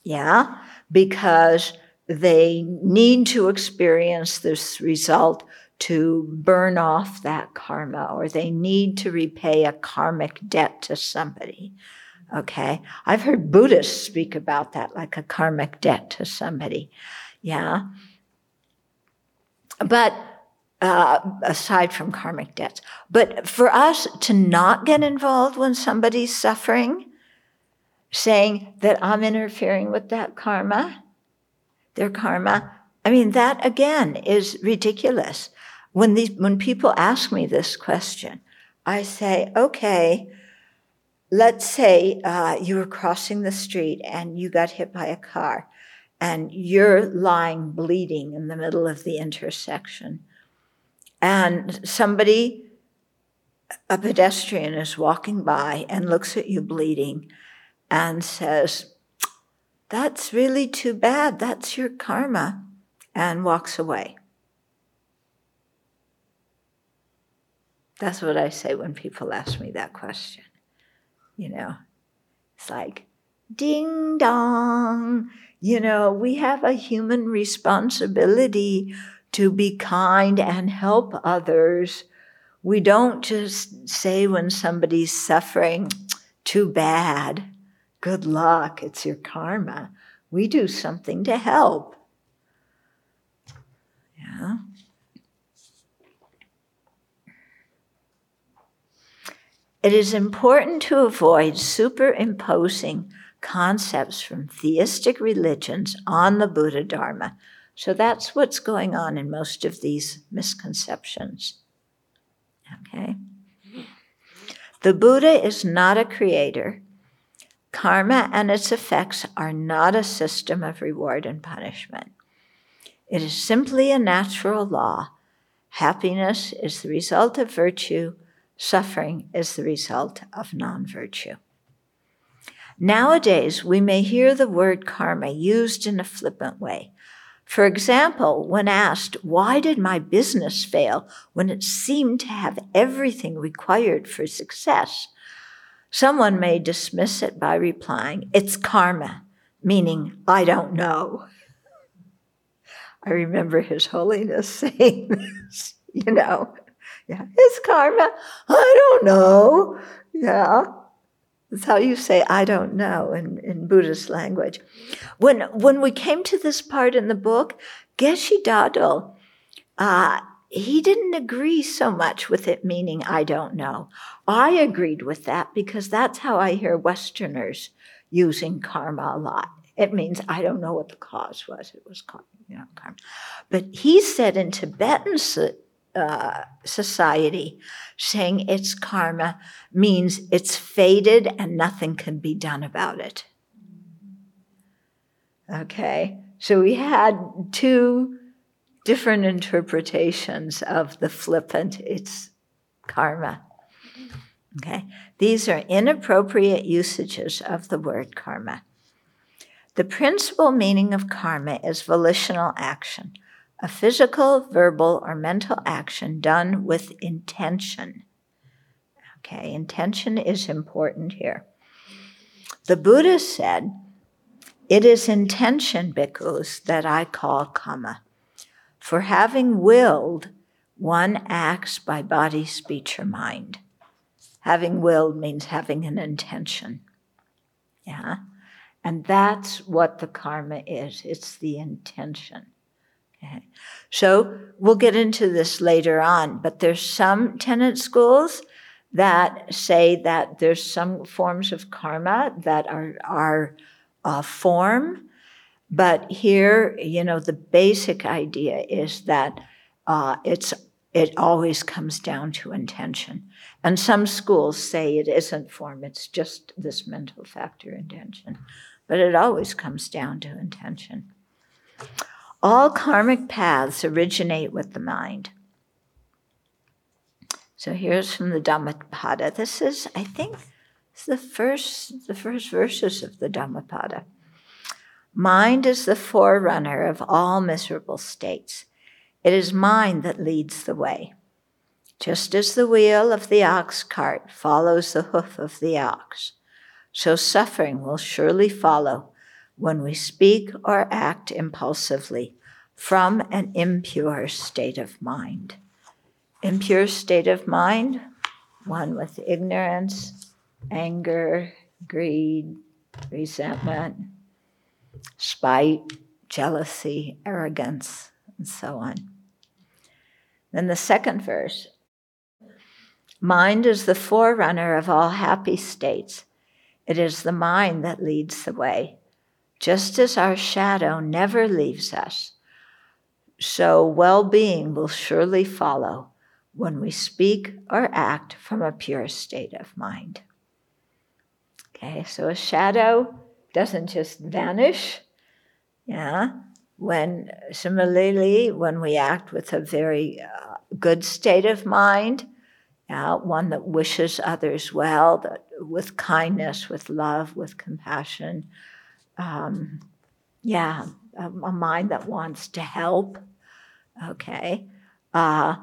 Yeah? Because they need to experience this result to burn off that karma, or they need to repay a karmic debt to somebody. Okay? I've heard Buddhists speak about that like a karmic debt to somebody. Yeah? But uh, aside from karmic debts, but for us to not get involved when somebody's suffering, saying that I'm interfering with that karma, their karma, I mean, that again is ridiculous. When, these, when people ask me this question, I say, okay, let's say uh, you were crossing the street and you got hit by a car and you're lying bleeding in the middle of the intersection. And somebody, a pedestrian, is walking by and looks at you bleeding and says, That's really too bad. That's your karma, and walks away. That's what I say when people ask me that question. You know, it's like, ding dong. You know, we have a human responsibility to be kind and help others. We don't just say when somebody's suffering, too bad, good luck, it's your karma. We do something to help. Yeah. It is important to avoid superimposing concepts from theistic religions on the Buddha Dharma. So that's what's going on in most of these misconceptions. Okay? The Buddha is not a creator. Karma and its effects are not a system of reward and punishment. It is simply a natural law. Happiness is the result of virtue, suffering is the result of non virtue. Nowadays, we may hear the word karma used in a flippant way. For example, when asked, why did my business fail when it seemed to have everything required for success? Someone may dismiss it by replying, it's karma, meaning, I don't know. I remember His Holiness saying this, you know. Yeah, it's karma. I don't know. Yeah. That's how you say I don't know in, in Buddhist language. When when we came to this part in the book, Geshe Dado, uh, he didn't agree so much with it meaning I don't know. I agreed with that because that's how I hear Westerners using karma a lot. It means I don't know what the cause was. It was karma, you know, karma. But he said in Tibetan uh, society, saying it's karma means it's fated and nothing can be done about it. Okay, so we had two different interpretations of the flippant, it's karma. Okay, these are inappropriate usages of the word karma. The principal meaning of karma is volitional action a physical, verbal, or mental action done with intention. Okay, intention is important here. The Buddha said, It is intention, bhikkhus, that I call karma. For having willed, one acts by body, speech, or mind. Having willed means having an intention. Yeah? And that's what the karma is it's the intention. Okay. So we'll get into this later on, but there's some tenet schools that say that there's some forms of karma that are are uh, form, but here, you know, the basic idea is that uh, it's it always comes down to intention. And some schools say it isn't form; it's just this mental factor intention, but it always comes down to intention. All karmic paths originate with the mind. So here's from the Dhammapada. This is, I think, the first the first verses of the Dhammapada. Mind is the forerunner of all miserable states. It is mind that leads the way. Just as the wheel of the ox cart follows the hoof of the ox, so suffering will surely follow when we speak or act impulsively from an impure state of mind. Impure state of mind, one with ignorance, anger, greed, resentment, spite, jealousy, arrogance, and so on. Then the second verse Mind is the forerunner of all happy states. It is the mind that leads the way. Just as our shadow never leaves us, so well being will surely follow when we speak or act from a pure state of mind. Okay, so a shadow doesn't just vanish. Yeah, when similarly, when we act with a very uh, good state of mind, uh, one that wishes others well, that, with kindness, with love, with compassion. Um, yeah, a, a, mind that wants to help. Okay, uh,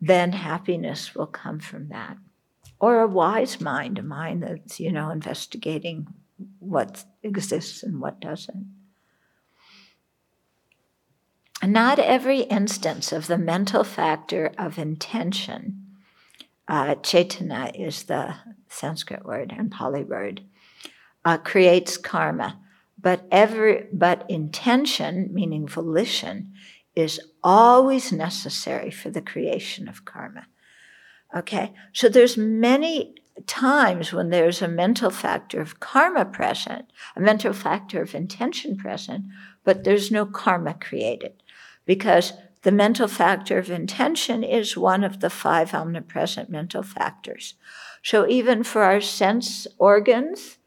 then happiness will come from that. Or a wise mind, a mind that's, you know, investigating what exists and what doesn't. Not every instance of the mental factor of intention uh, cetana is the Sanskrit word and Pali word, uh, creates karma. But every but intention, meaning volition, is always necessary for the creation of karma. Okay, so there's many times when there's a mental factor of karma present, a mental factor of intention present, but there's no karma created because the mental factor of intention is one of the five omnipresent mental factors. So even for our sense organs,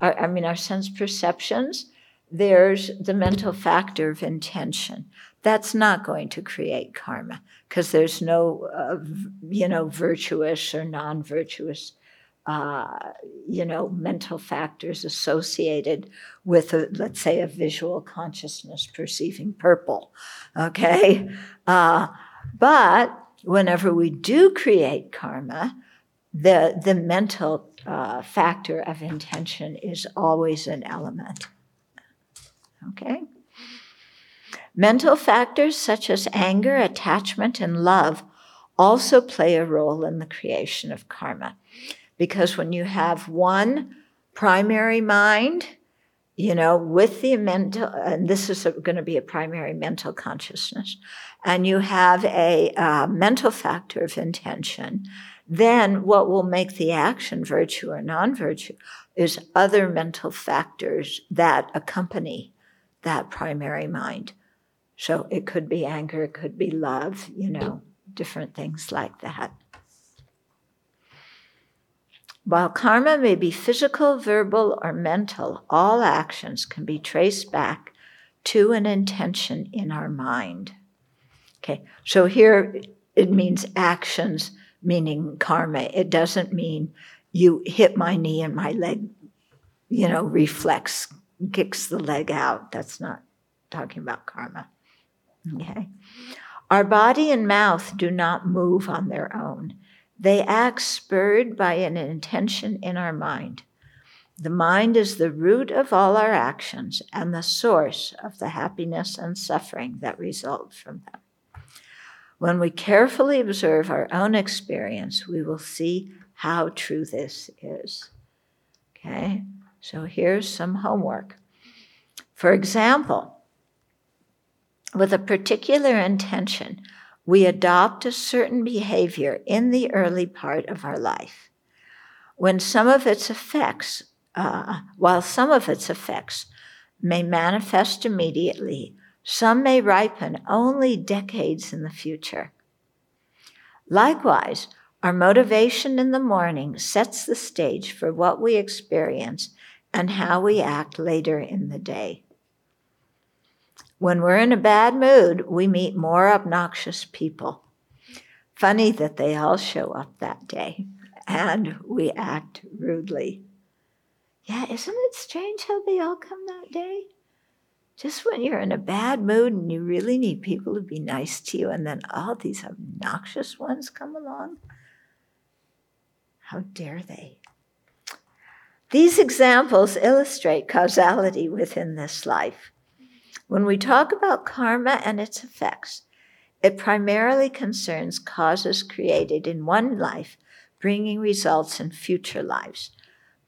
our, I mean, our sense perceptions, there's the mental factor of intention. That's not going to create karma because there's no, uh, you know, virtuous or non virtuous uh, you know, mental factors associated with, a, let's say, a visual consciousness perceiving purple. Okay? Uh, but whenever we do create karma, the, the mental uh, factor of intention is always an element. Okay? Mental factors such as anger, attachment, and love also play a role in the creation of karma. Because when you have one primary mind, you know, with the mental, and this is going to be a primary mental consciousness, and you have a uh, mental factor of intention, then what will make the action virtue or non virtue is other mental factors that accompany that primary mind. So it could be anger, it could be love, you know, different things like that. While karma may be physical, verbal, or mental, all actions can be traced back to an intention in our mind. Okay, so here it means actions, meaning karma. It doesn't mean you hit my knee and my leg, you know, reflex, kicks the leg out. That's not talking about karma. Okay. Our body and mouth do not move on their own. They act spurred by an intention in our mind. The mind is the root of all our actions and the source of the happiness and suffering that result from them. When we carefully observe our own experience, we will see how true this is. Okay, so here's some homework. For example, with a particular intention, we adopt a certain behavior in the early part of our life. When some of its effects, uh, while some of its effects may manifest immediately, some may ripen only decades in the future. Likewise, our motivation in the morning sets the stage for what we experience and how we act later in the day. When we're in a bad mood, we meet more obnoxious people. Funny that they all show up that day and we act rudely. Yeah, isn't it strange how they all come that day? just when you're in a bad mood and you really need people to be nice to you, and then all these obnoxious ones come along. How dare they? These examples illustrate causality within this life. When we talk about karma and its effects, it primarily concerns causes created in one life, bringing results in future lives.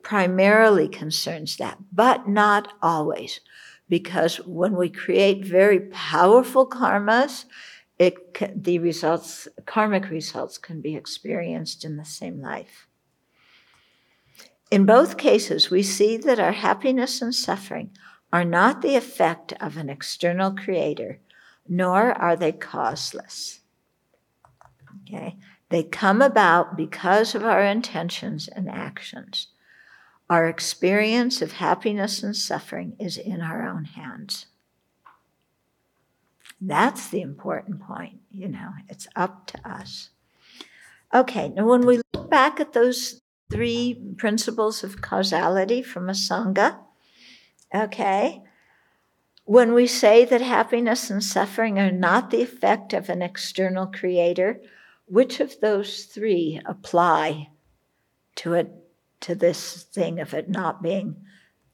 Primarily concerns that, but not always because when we create very powerful karmas, it the results, karmic results, can be experienced in the same life. In both cases, we see that our happiness and suffering are not the effect of an external creator, nor are they causeless. Okay? They come about because of our intentions and actions. Our experience of happiness and suffering is in our own hands. That's the important point, you know, it's up to us. Okay, now when we look back at those three principles of causality from Asanga, okay, when we say that happiness and suffering are not the effect of an external creator, which of those three apply to it to this thing of it not being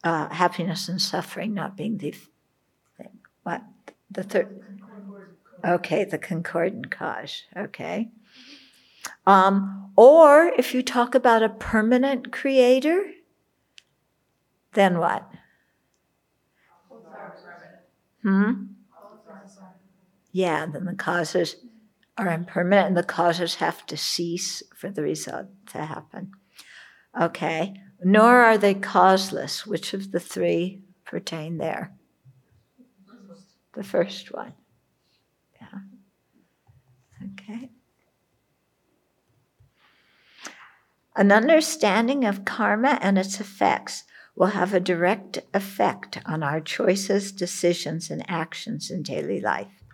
uh, happiness and suffering not being the thing. What the third? Okay, the concordant cause. Okay. Um, or if you talk about a permanent creator, then what? Hmm. Yeah, then the causes are impermanent, and the causes have to cease for the result to happen. Okay. Nor are they causeless. Which of the three pertain there? The first one. Yeah. Okay. An understanding of karma and its effects will have a direct effect on our choices, decisions, and actions in daily life.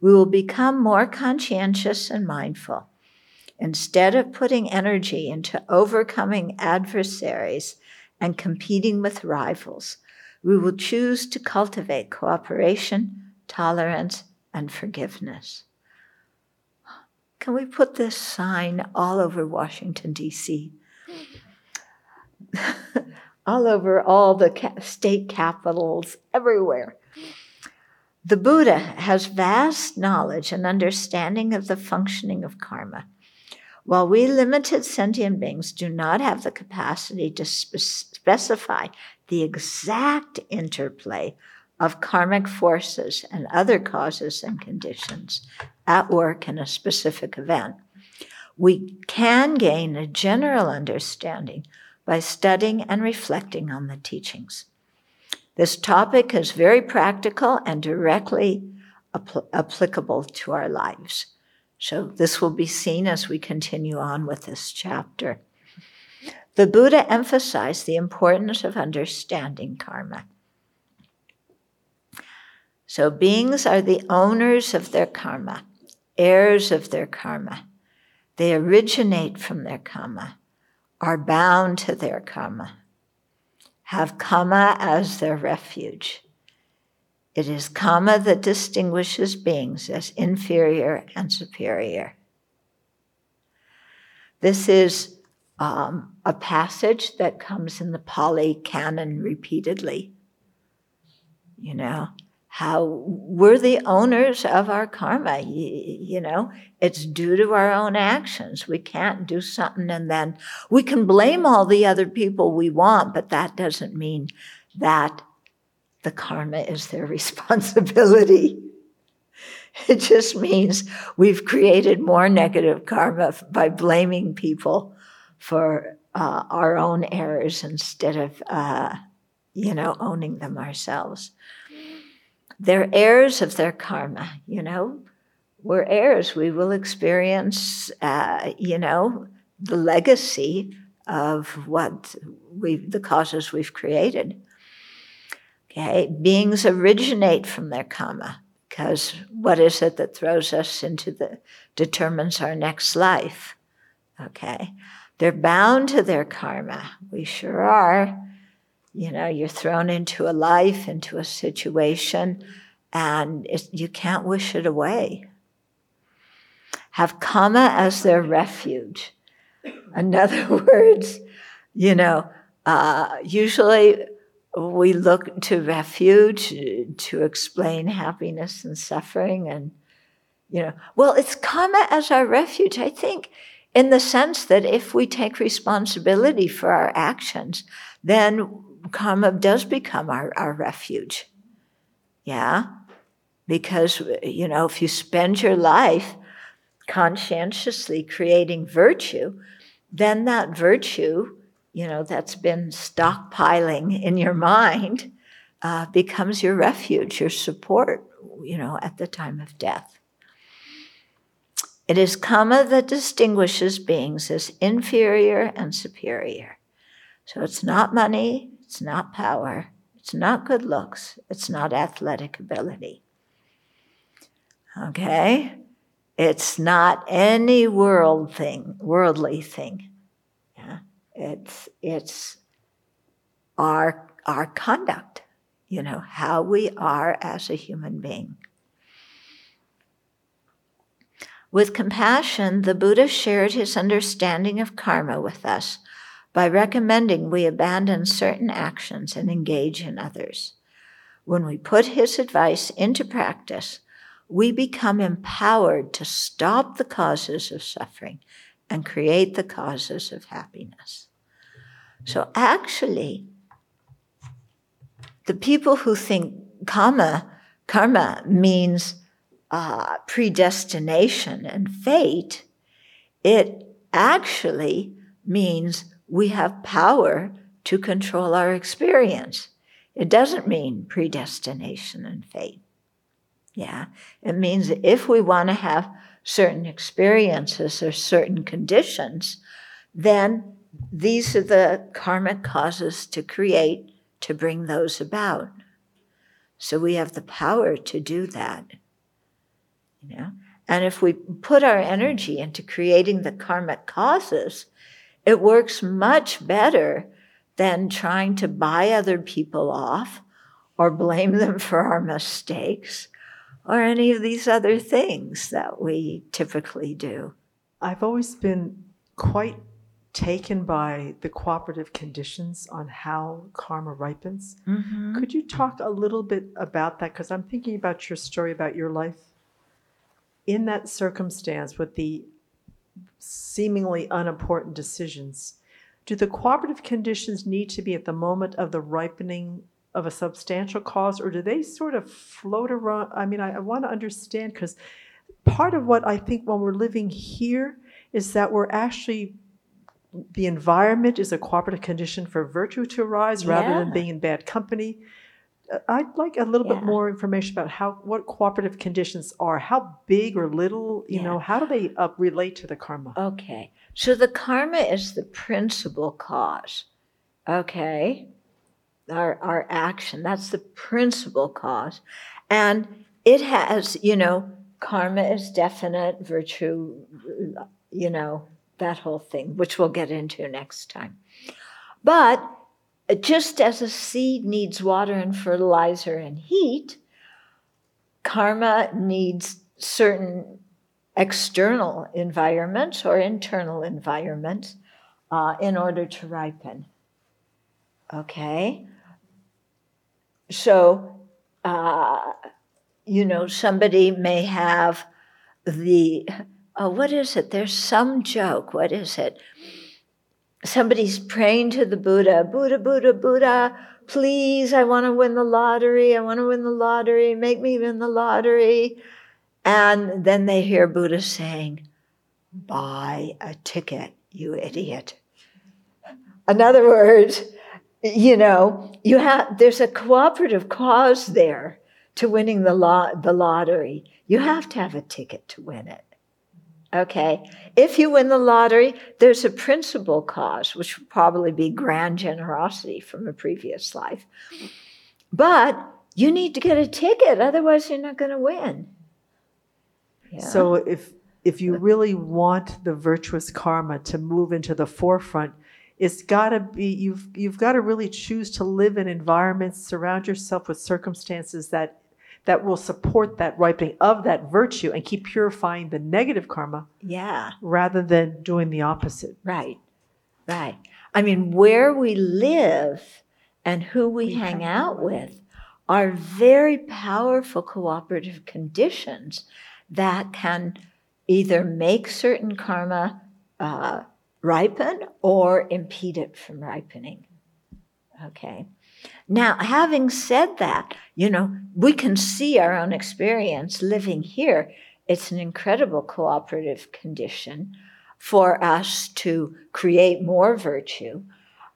We will become more conscientious and mindful Instead of putting energy into overcoming adversaries and competing with rivals, we will choose to cultivate cooperation, tolerance, and forgiveness. Can we put this sign all over Washington, D.C.? all over all the state capitals, everywhere. The Buddha has vast knowledge and understanding of the functioning of karma. While we limited sentient beings do not have the capacity to spe- specify the exact interplay of karmic forces and other causes and conditions at work in a specific event, we can gain a general understanding by studying and reflecting on the teachings. This topic is very practical and directly apl- applicable to our lives. So, this will be seen as we continue on with this chapter. The Buddha emphasized the importance of understanding karma. So, beings are the owners of their karma, heirs of their karma. They originate from their karma, are bound to their karma, have karma as their refuge. It is karma that distinguishes beings as inferior and superior. This is um, a passage that comes in the Pali canon repeatedly. You know, how we're the owners of our karma. You, you, know, it's due to our own actions. We can't do something and then we can blame all the other people we want, but that doesn't mean that the karma is their responsibility. It just means we've created more negative karma by blaming people for uh, our own errors instead of, uh, you know, owning them ourselves. They're heirs of their karma, you know. We're heirs. We will experience, uh, you know, the legacy of what we the causes we've created. Okay, beings originate from their karma because what is it that throws us into the determines our next life? Okay, they're bound to their karma. We sure are. You know, you're thrown into a life, into a situation, and you can't wish it away. Have karma as their refuge. In other words, you know, uh, usually we look to refuge to explain happiness and suffering and you know well it's karma as our refuge i think in the sense that if we take responsibility for our actions then karma does become our, our refuge yeah because you know if you spend your life conscientiously creating virtue then that virtue you know, that's been stockpiling in your mind uh, becomes your refuge, your support, you know, at the time of death. It is karma that distinguishes beings as inferior and superior. So it's not money, it's not power, it's not good looks, it's not athletic ability. Okay? It's not any world thing, worldly thing. It's it's our our conduct, you know, how we are as a human being. With compassion, the Buddha shared his understanding of karma with us by recommending we abandon certain actions and engage in others. When we put his advice into practice, we become empowered to stop the causes of suffering and create the causes of happiness. So actually, the people who think karma, karma means uh, predestination and fate, it actually means we have power to control our experience. It doesn't mean predestination and fate. Yeah, it means if we want to have certain experiences or certain conditions, then these are the karmic causes to create, to bring those about. So we have the power to do that. You know? And if we put our energy into creating the karmic causes, it works much better than trying to buy other people off or blame them for our mistakes or any of these other things that we typically do. I've always been quite taken by the cooperative conditions on how karma ripens. Mm-hmm. Could you talk a little bit about that? Because I'm thinking about your story about your life. In that circumstance, with the seemingly unimportant decisions, do the cooperative conditions need to be at the moment of the ripening of a substantial cause, or do they sort of float around? I mean, I, I want to understand because part of what I think when we're living here is that we're actually the environment is a cooperative condition for virtue to arise rather than being in bad company. I'd like a little bit more information about how what cooperative conditions are. How big or little, you Yeah. know, how do they uh, relate to the karma? Okay. So the karma is the principal cause. Okay. Our, our action, that's the principal cause. And it has, you know, karma is definite, virtue, you know, that whole thing, which we'll get into next time. But just as a seed needs water and fertilizer and heat, karma needs certain external environments or internal environments uh, in order to ripen. Okay? So, uh, you know, somebody may have the, oh, what is it? There's some joke. What is it? Somebody's praying to the Buddha, Buddha, Buddha, Buddha, please, I want to win the lottery. I want to win the lottery. Make me win the lottery. And then they hear Buddha saying, Buy a ticket, you idiot. In other words, you know, you have there's a cooperative cause there to winning the lot the lottery. You have to have a ticket to win it. Okay. If you win the lottery, there's a principal cause, which would probably be grand generosity from a previous life. But you need to get a ticket, otherwise you're not going to win. Yeah. So if if you really want the virtuous karma to move into the forefront, it's got to be you've you've got to really choose to live in environments, surround yourself with circumstances that that will support that ripening of that virtue and keep purifying the negative karma Yeah, rather than doing the opposite. right, right. I mean, where we live and who we, We hang out with are very powerful cooperative conditions that can either make certain karma uh, ripen or impede it from ripening. Okay. Now, having said that, you know, we can see our own experience living here. It's an incredible cooperative condition for us to create more virtue,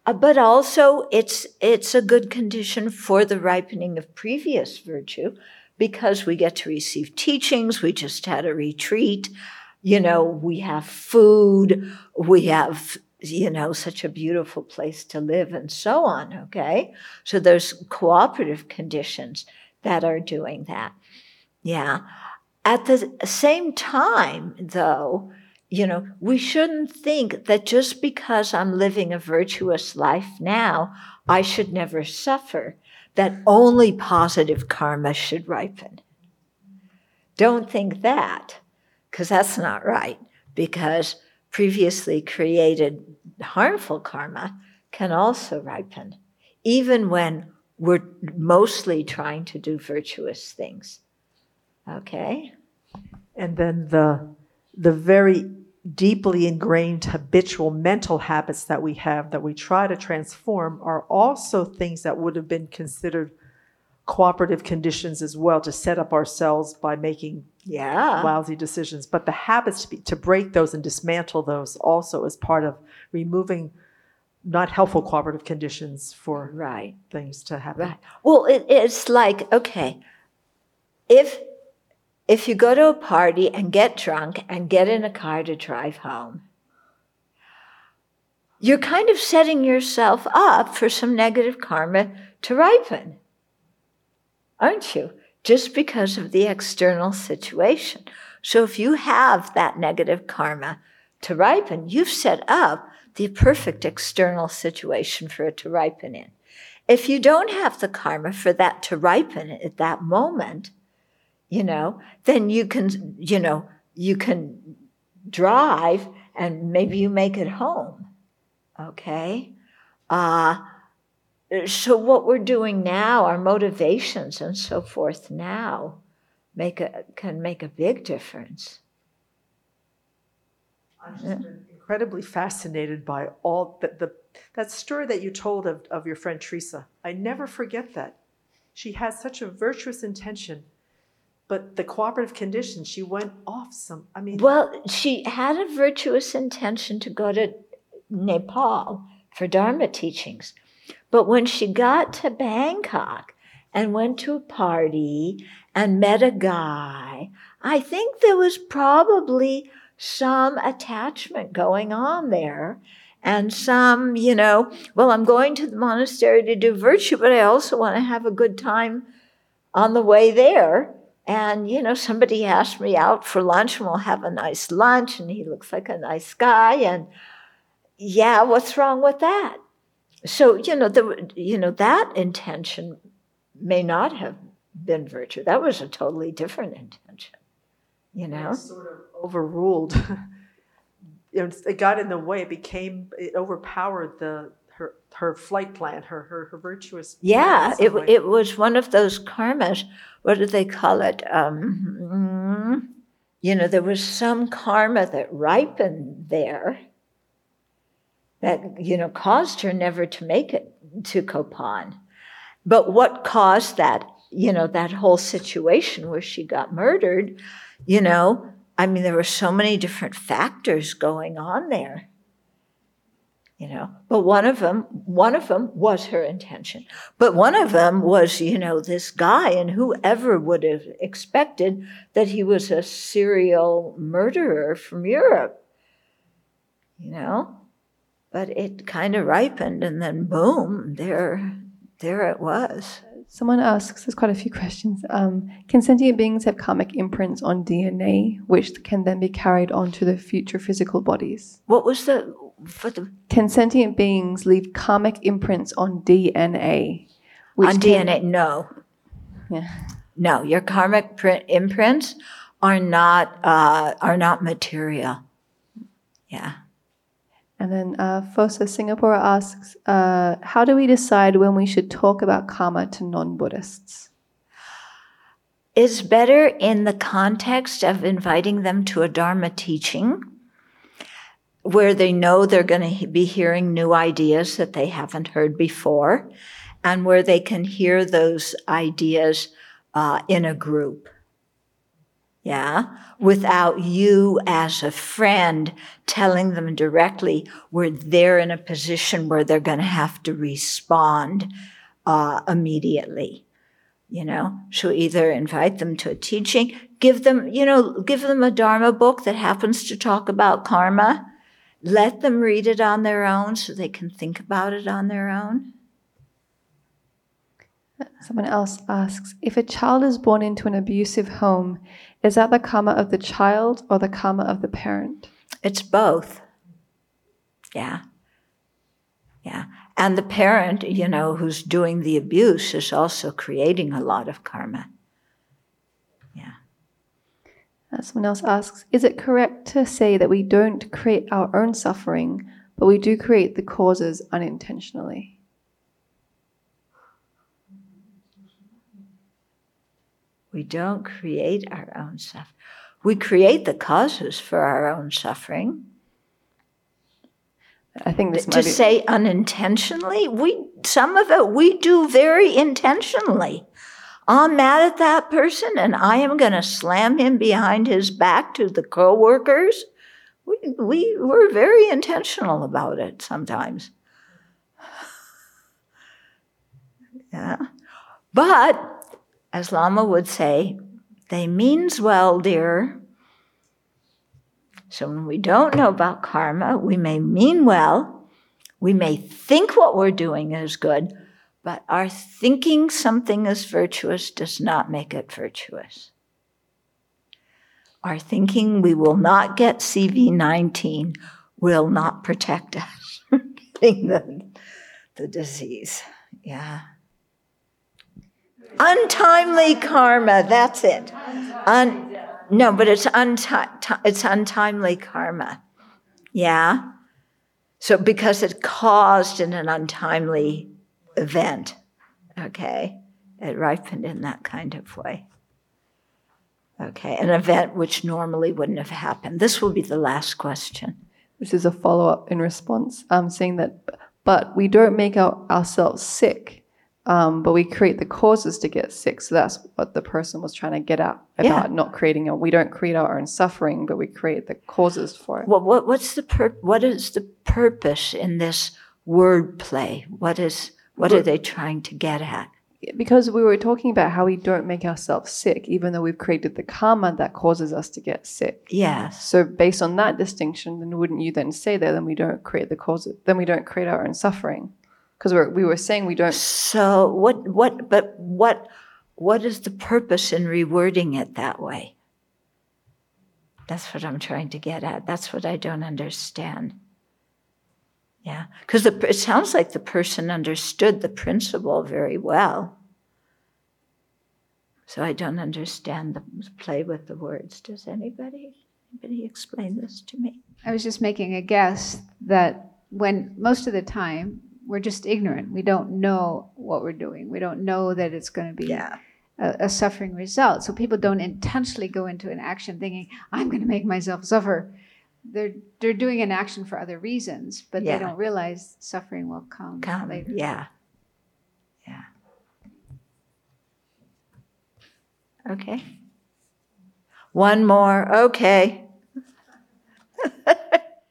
uh, but also it's it's a good condition for the ripening of previous virtue because we get to receive teachings. We just had a retreat. You know, we have food. We have you know such a beautiful place to live and so on. Okay, so there's cooperative conditions that are doing that. Yeah. At the same time, though, you know, we shouldn't think that just because I'm living a virtuous life now, I should never suffer, that only positive karma should ripen. Don't think that, because that's not right, because previously created harmful karma can also ripen, even when we're mostly trying to do virtuous things. Okay? And then the the very deeply ingrained habitual mental habits that we have that we try to transform are also things that would have been considered cooperative conditions as well to set up ourselves by making Yeah. lousy decisions. But the habits to, be, to break those and dismantle those also is part of removing not helpful cooperative conditions for Right. things to happen. Right. Well, it, it's like okay, if if you go to a party and get drunk and get in a car to drive home, you're kind of setting yourself up for some negative karma to ripen, aren't you? Just because of the external situation. So if you have that negative karma to ripen, you've set up the perfect external situation for it to ripen in. If you don't have the karma for that to ripen at that moment, you know, then you can, you know, you can drive and maybe you make it home. Okay? Uh, so what we're doing now, our motivations and so forth now, make a can make a big difference. I'm just been incredibly fascinated by all the, the that story that you told of, of your friend Teresa. I never forget that. She has such a virtuous intention, but the cooperative conditions, she went off some. I mean, Well, she had a virtuous intention to go to Nepal for Dharma teachings. But when she got to Bangkok and went to a party and met a guy, I think there was probably some attachment going on there. And some, you know, well, I'm going to the monastery to do virtue, but I also want to have a good time on the way there. And, you know, somebody asked me out for lunch and we'll have a nice lunch. And he looks like a nice guy. And yeah, what's wrong with that? So, you know, the, you know, that intention may not have been virtue. That was a totally different intention, you know? it sort of overruled. you know, it got in the way. It became it overpowered the her her flight plan, her her, her virtuous. Yeah, it, way. it was one of those karmas. What do they call it? Um, mm, you know, there was some karma that ripened there that, you know, caused her never to make it to Kopan. But what caused that, you know, that whole situation where she got murdered, you know, I mean, there were so many different factors going on there you know. But one of them one of them was her intention. But one of them was you know this guy and whoever would have expected that he was a serial murderer from europe you know but it kind of ripened and then boom there there it was Someone asks, there's quite a few questions. Um, can sentient beings have karmic imprints on DNA, which can then be carried on to the future physical bodies? what was the for the Can sentient beings leave karmic imprints on DNA? which on can- DNA? No, Yeah. no. Your karmic print, imprints are not uh, are not material. Yeah. And then uh, Fosa Singapore asks, uh, how do we decide when we should talk about karma to non-Buddhists? is better in the context of inviting them to a Dharma teaching where they know they're going to be hearing new ideas that they haven't heard before and where they can hear those ideas uh, in a group. Yeah, without you as a friend telling them directly where they're in a position where they're going to have to respond uh, immediately. You know? So either invite them to a teaching give them you know give them a dharma book that happens to talk about karma let them read it on their own so they can think about it on their own. Someone else asks, if a child is born into an abusive home, is that the karma of the child or the karma of the parent? it's both. Yeah. Yeah. And the parent you know who's doing the abuse is also creating a lot of karma. Yeah. Uh, someone else asks, is it correct to say that we don't create our own suffering, but we do create the causes unintentionally? We don't create our own suffering. We create the causes for our own suffering. I think this to be. say unintentionally, we some of it we do very intentionally. I'm mad at that person and I am going to slam him behind his back to the coworkers. We, we, we're very intentional about it sometimes. Yeah. But, as Lama would say, they means well, dear. So when we don't know about karma, we may mean well, we may think what we're doing is good, but our thinking something is virtuous does not make it virtuous. Our thinking we will not get CV19 will not protect us from getting the, the disease. Yeah. Untimely karma, that's it. Un- no, but it's, unti- it's untimely karma. Yeah? So because it caused in an untimely event, okay? It ripened in that kind of way. Okay, an event which normally wouldn't have happened. This will be the last question. This is a follow up in response, um, saying that, but we don't make our, ourselves sick, um, but we create the causes to get sick. So that's what the person was trying to get at about Yeah. not creating a, we don't create our own suffering, but we create the causes for it. Well, what, what's the pur- what is the purpose in this word play? What is what are they trying to get at? because we were talking about how we don't make ourselves sick, even though we've created the karma that causes us to get sick. Yes. So based on that distinction, then wouldn't you then say that then we don't create the cause, then we don't create our own suffering? Because we're, we were saying we don't. So what what but what what is the purpose in rewording it that way? That's what I'm trying to get at. That's what I don't understand. Yeah, because it sounds like the person understood the principle very well. So I don't understand the play with the words. Does anybody anybody explain this to me? I was just making a guess that when most of the time we're just ignorant, we don't know what we're doing. We don't know that it's going to be a, a suffering result. So people don't intentionally go into an action thinking, "I'm going to make myself suffer." They're they're doing an action for other reasons, but Yeah. they don't realize suffering will come, Come, later. yeah, yeah. Okay. One more. Okay.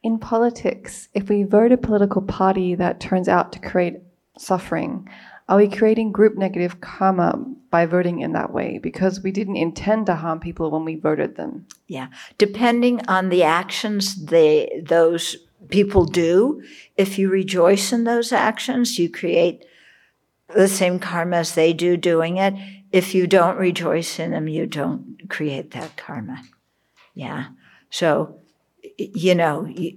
In politics, if we vote a political party that turns out to create suffering, are we creating group negative karma by voting in that way? Because we didn't intend to harm people when we voted them. Yeah, depending on the actions they those people do, if you rejoice in those actions, you create the same karma as they do doing it. If you don't rejoice in them, you don't create that karma. Yeah. So, you know, you,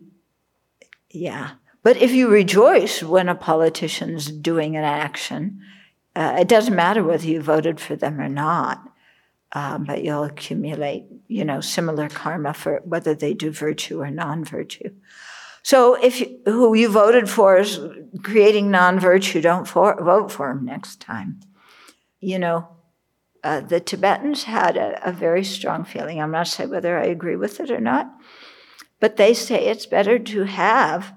Yeah. But if you rejoice when a politician's doing an action, uh, it doesn't matter whether you voted for them or not, um, but you'll accumulate, you know, similar karma for whether they do virtue or non-virtue. So if you, who you voted for is creating non-virtue, don't for, vote for him next time. You know, uh, the Tibetans had a, a very strong feeling. I'm not saying whether I agree with it or not, but they say it's better to have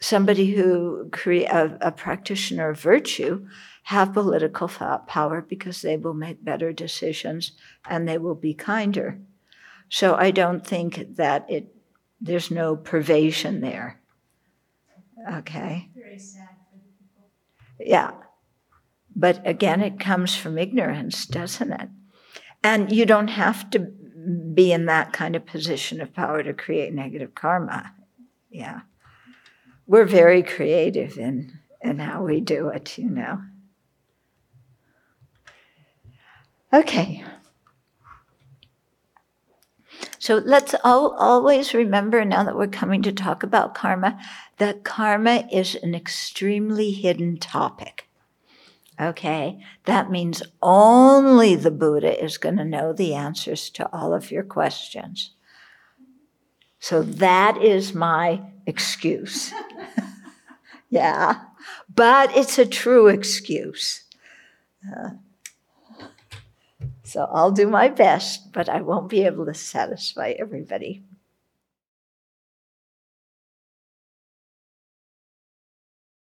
somebody who create a, a practitioner of virtue have political power because they will make better decisions and they will be kinder. So I don't think that it there's no pervasion there. Okay. Very sad for the people. Yeah. But again, it comes from ignorance, doesn't it? And you don't have to be in that kind of position of power to create negative karma. Yeah. We're very creative in, in how we do it, you know. Okay. So let's all, always remember now that we're coming to talk about karma that karma is an extremely hidden topic. Okay, that means only the Buddha is going to know the answers to all of your questions. So that is my excuse. yeah, but it's a true excuse. Uh, so I'll do my best, but I won't be able to satisfy everybody.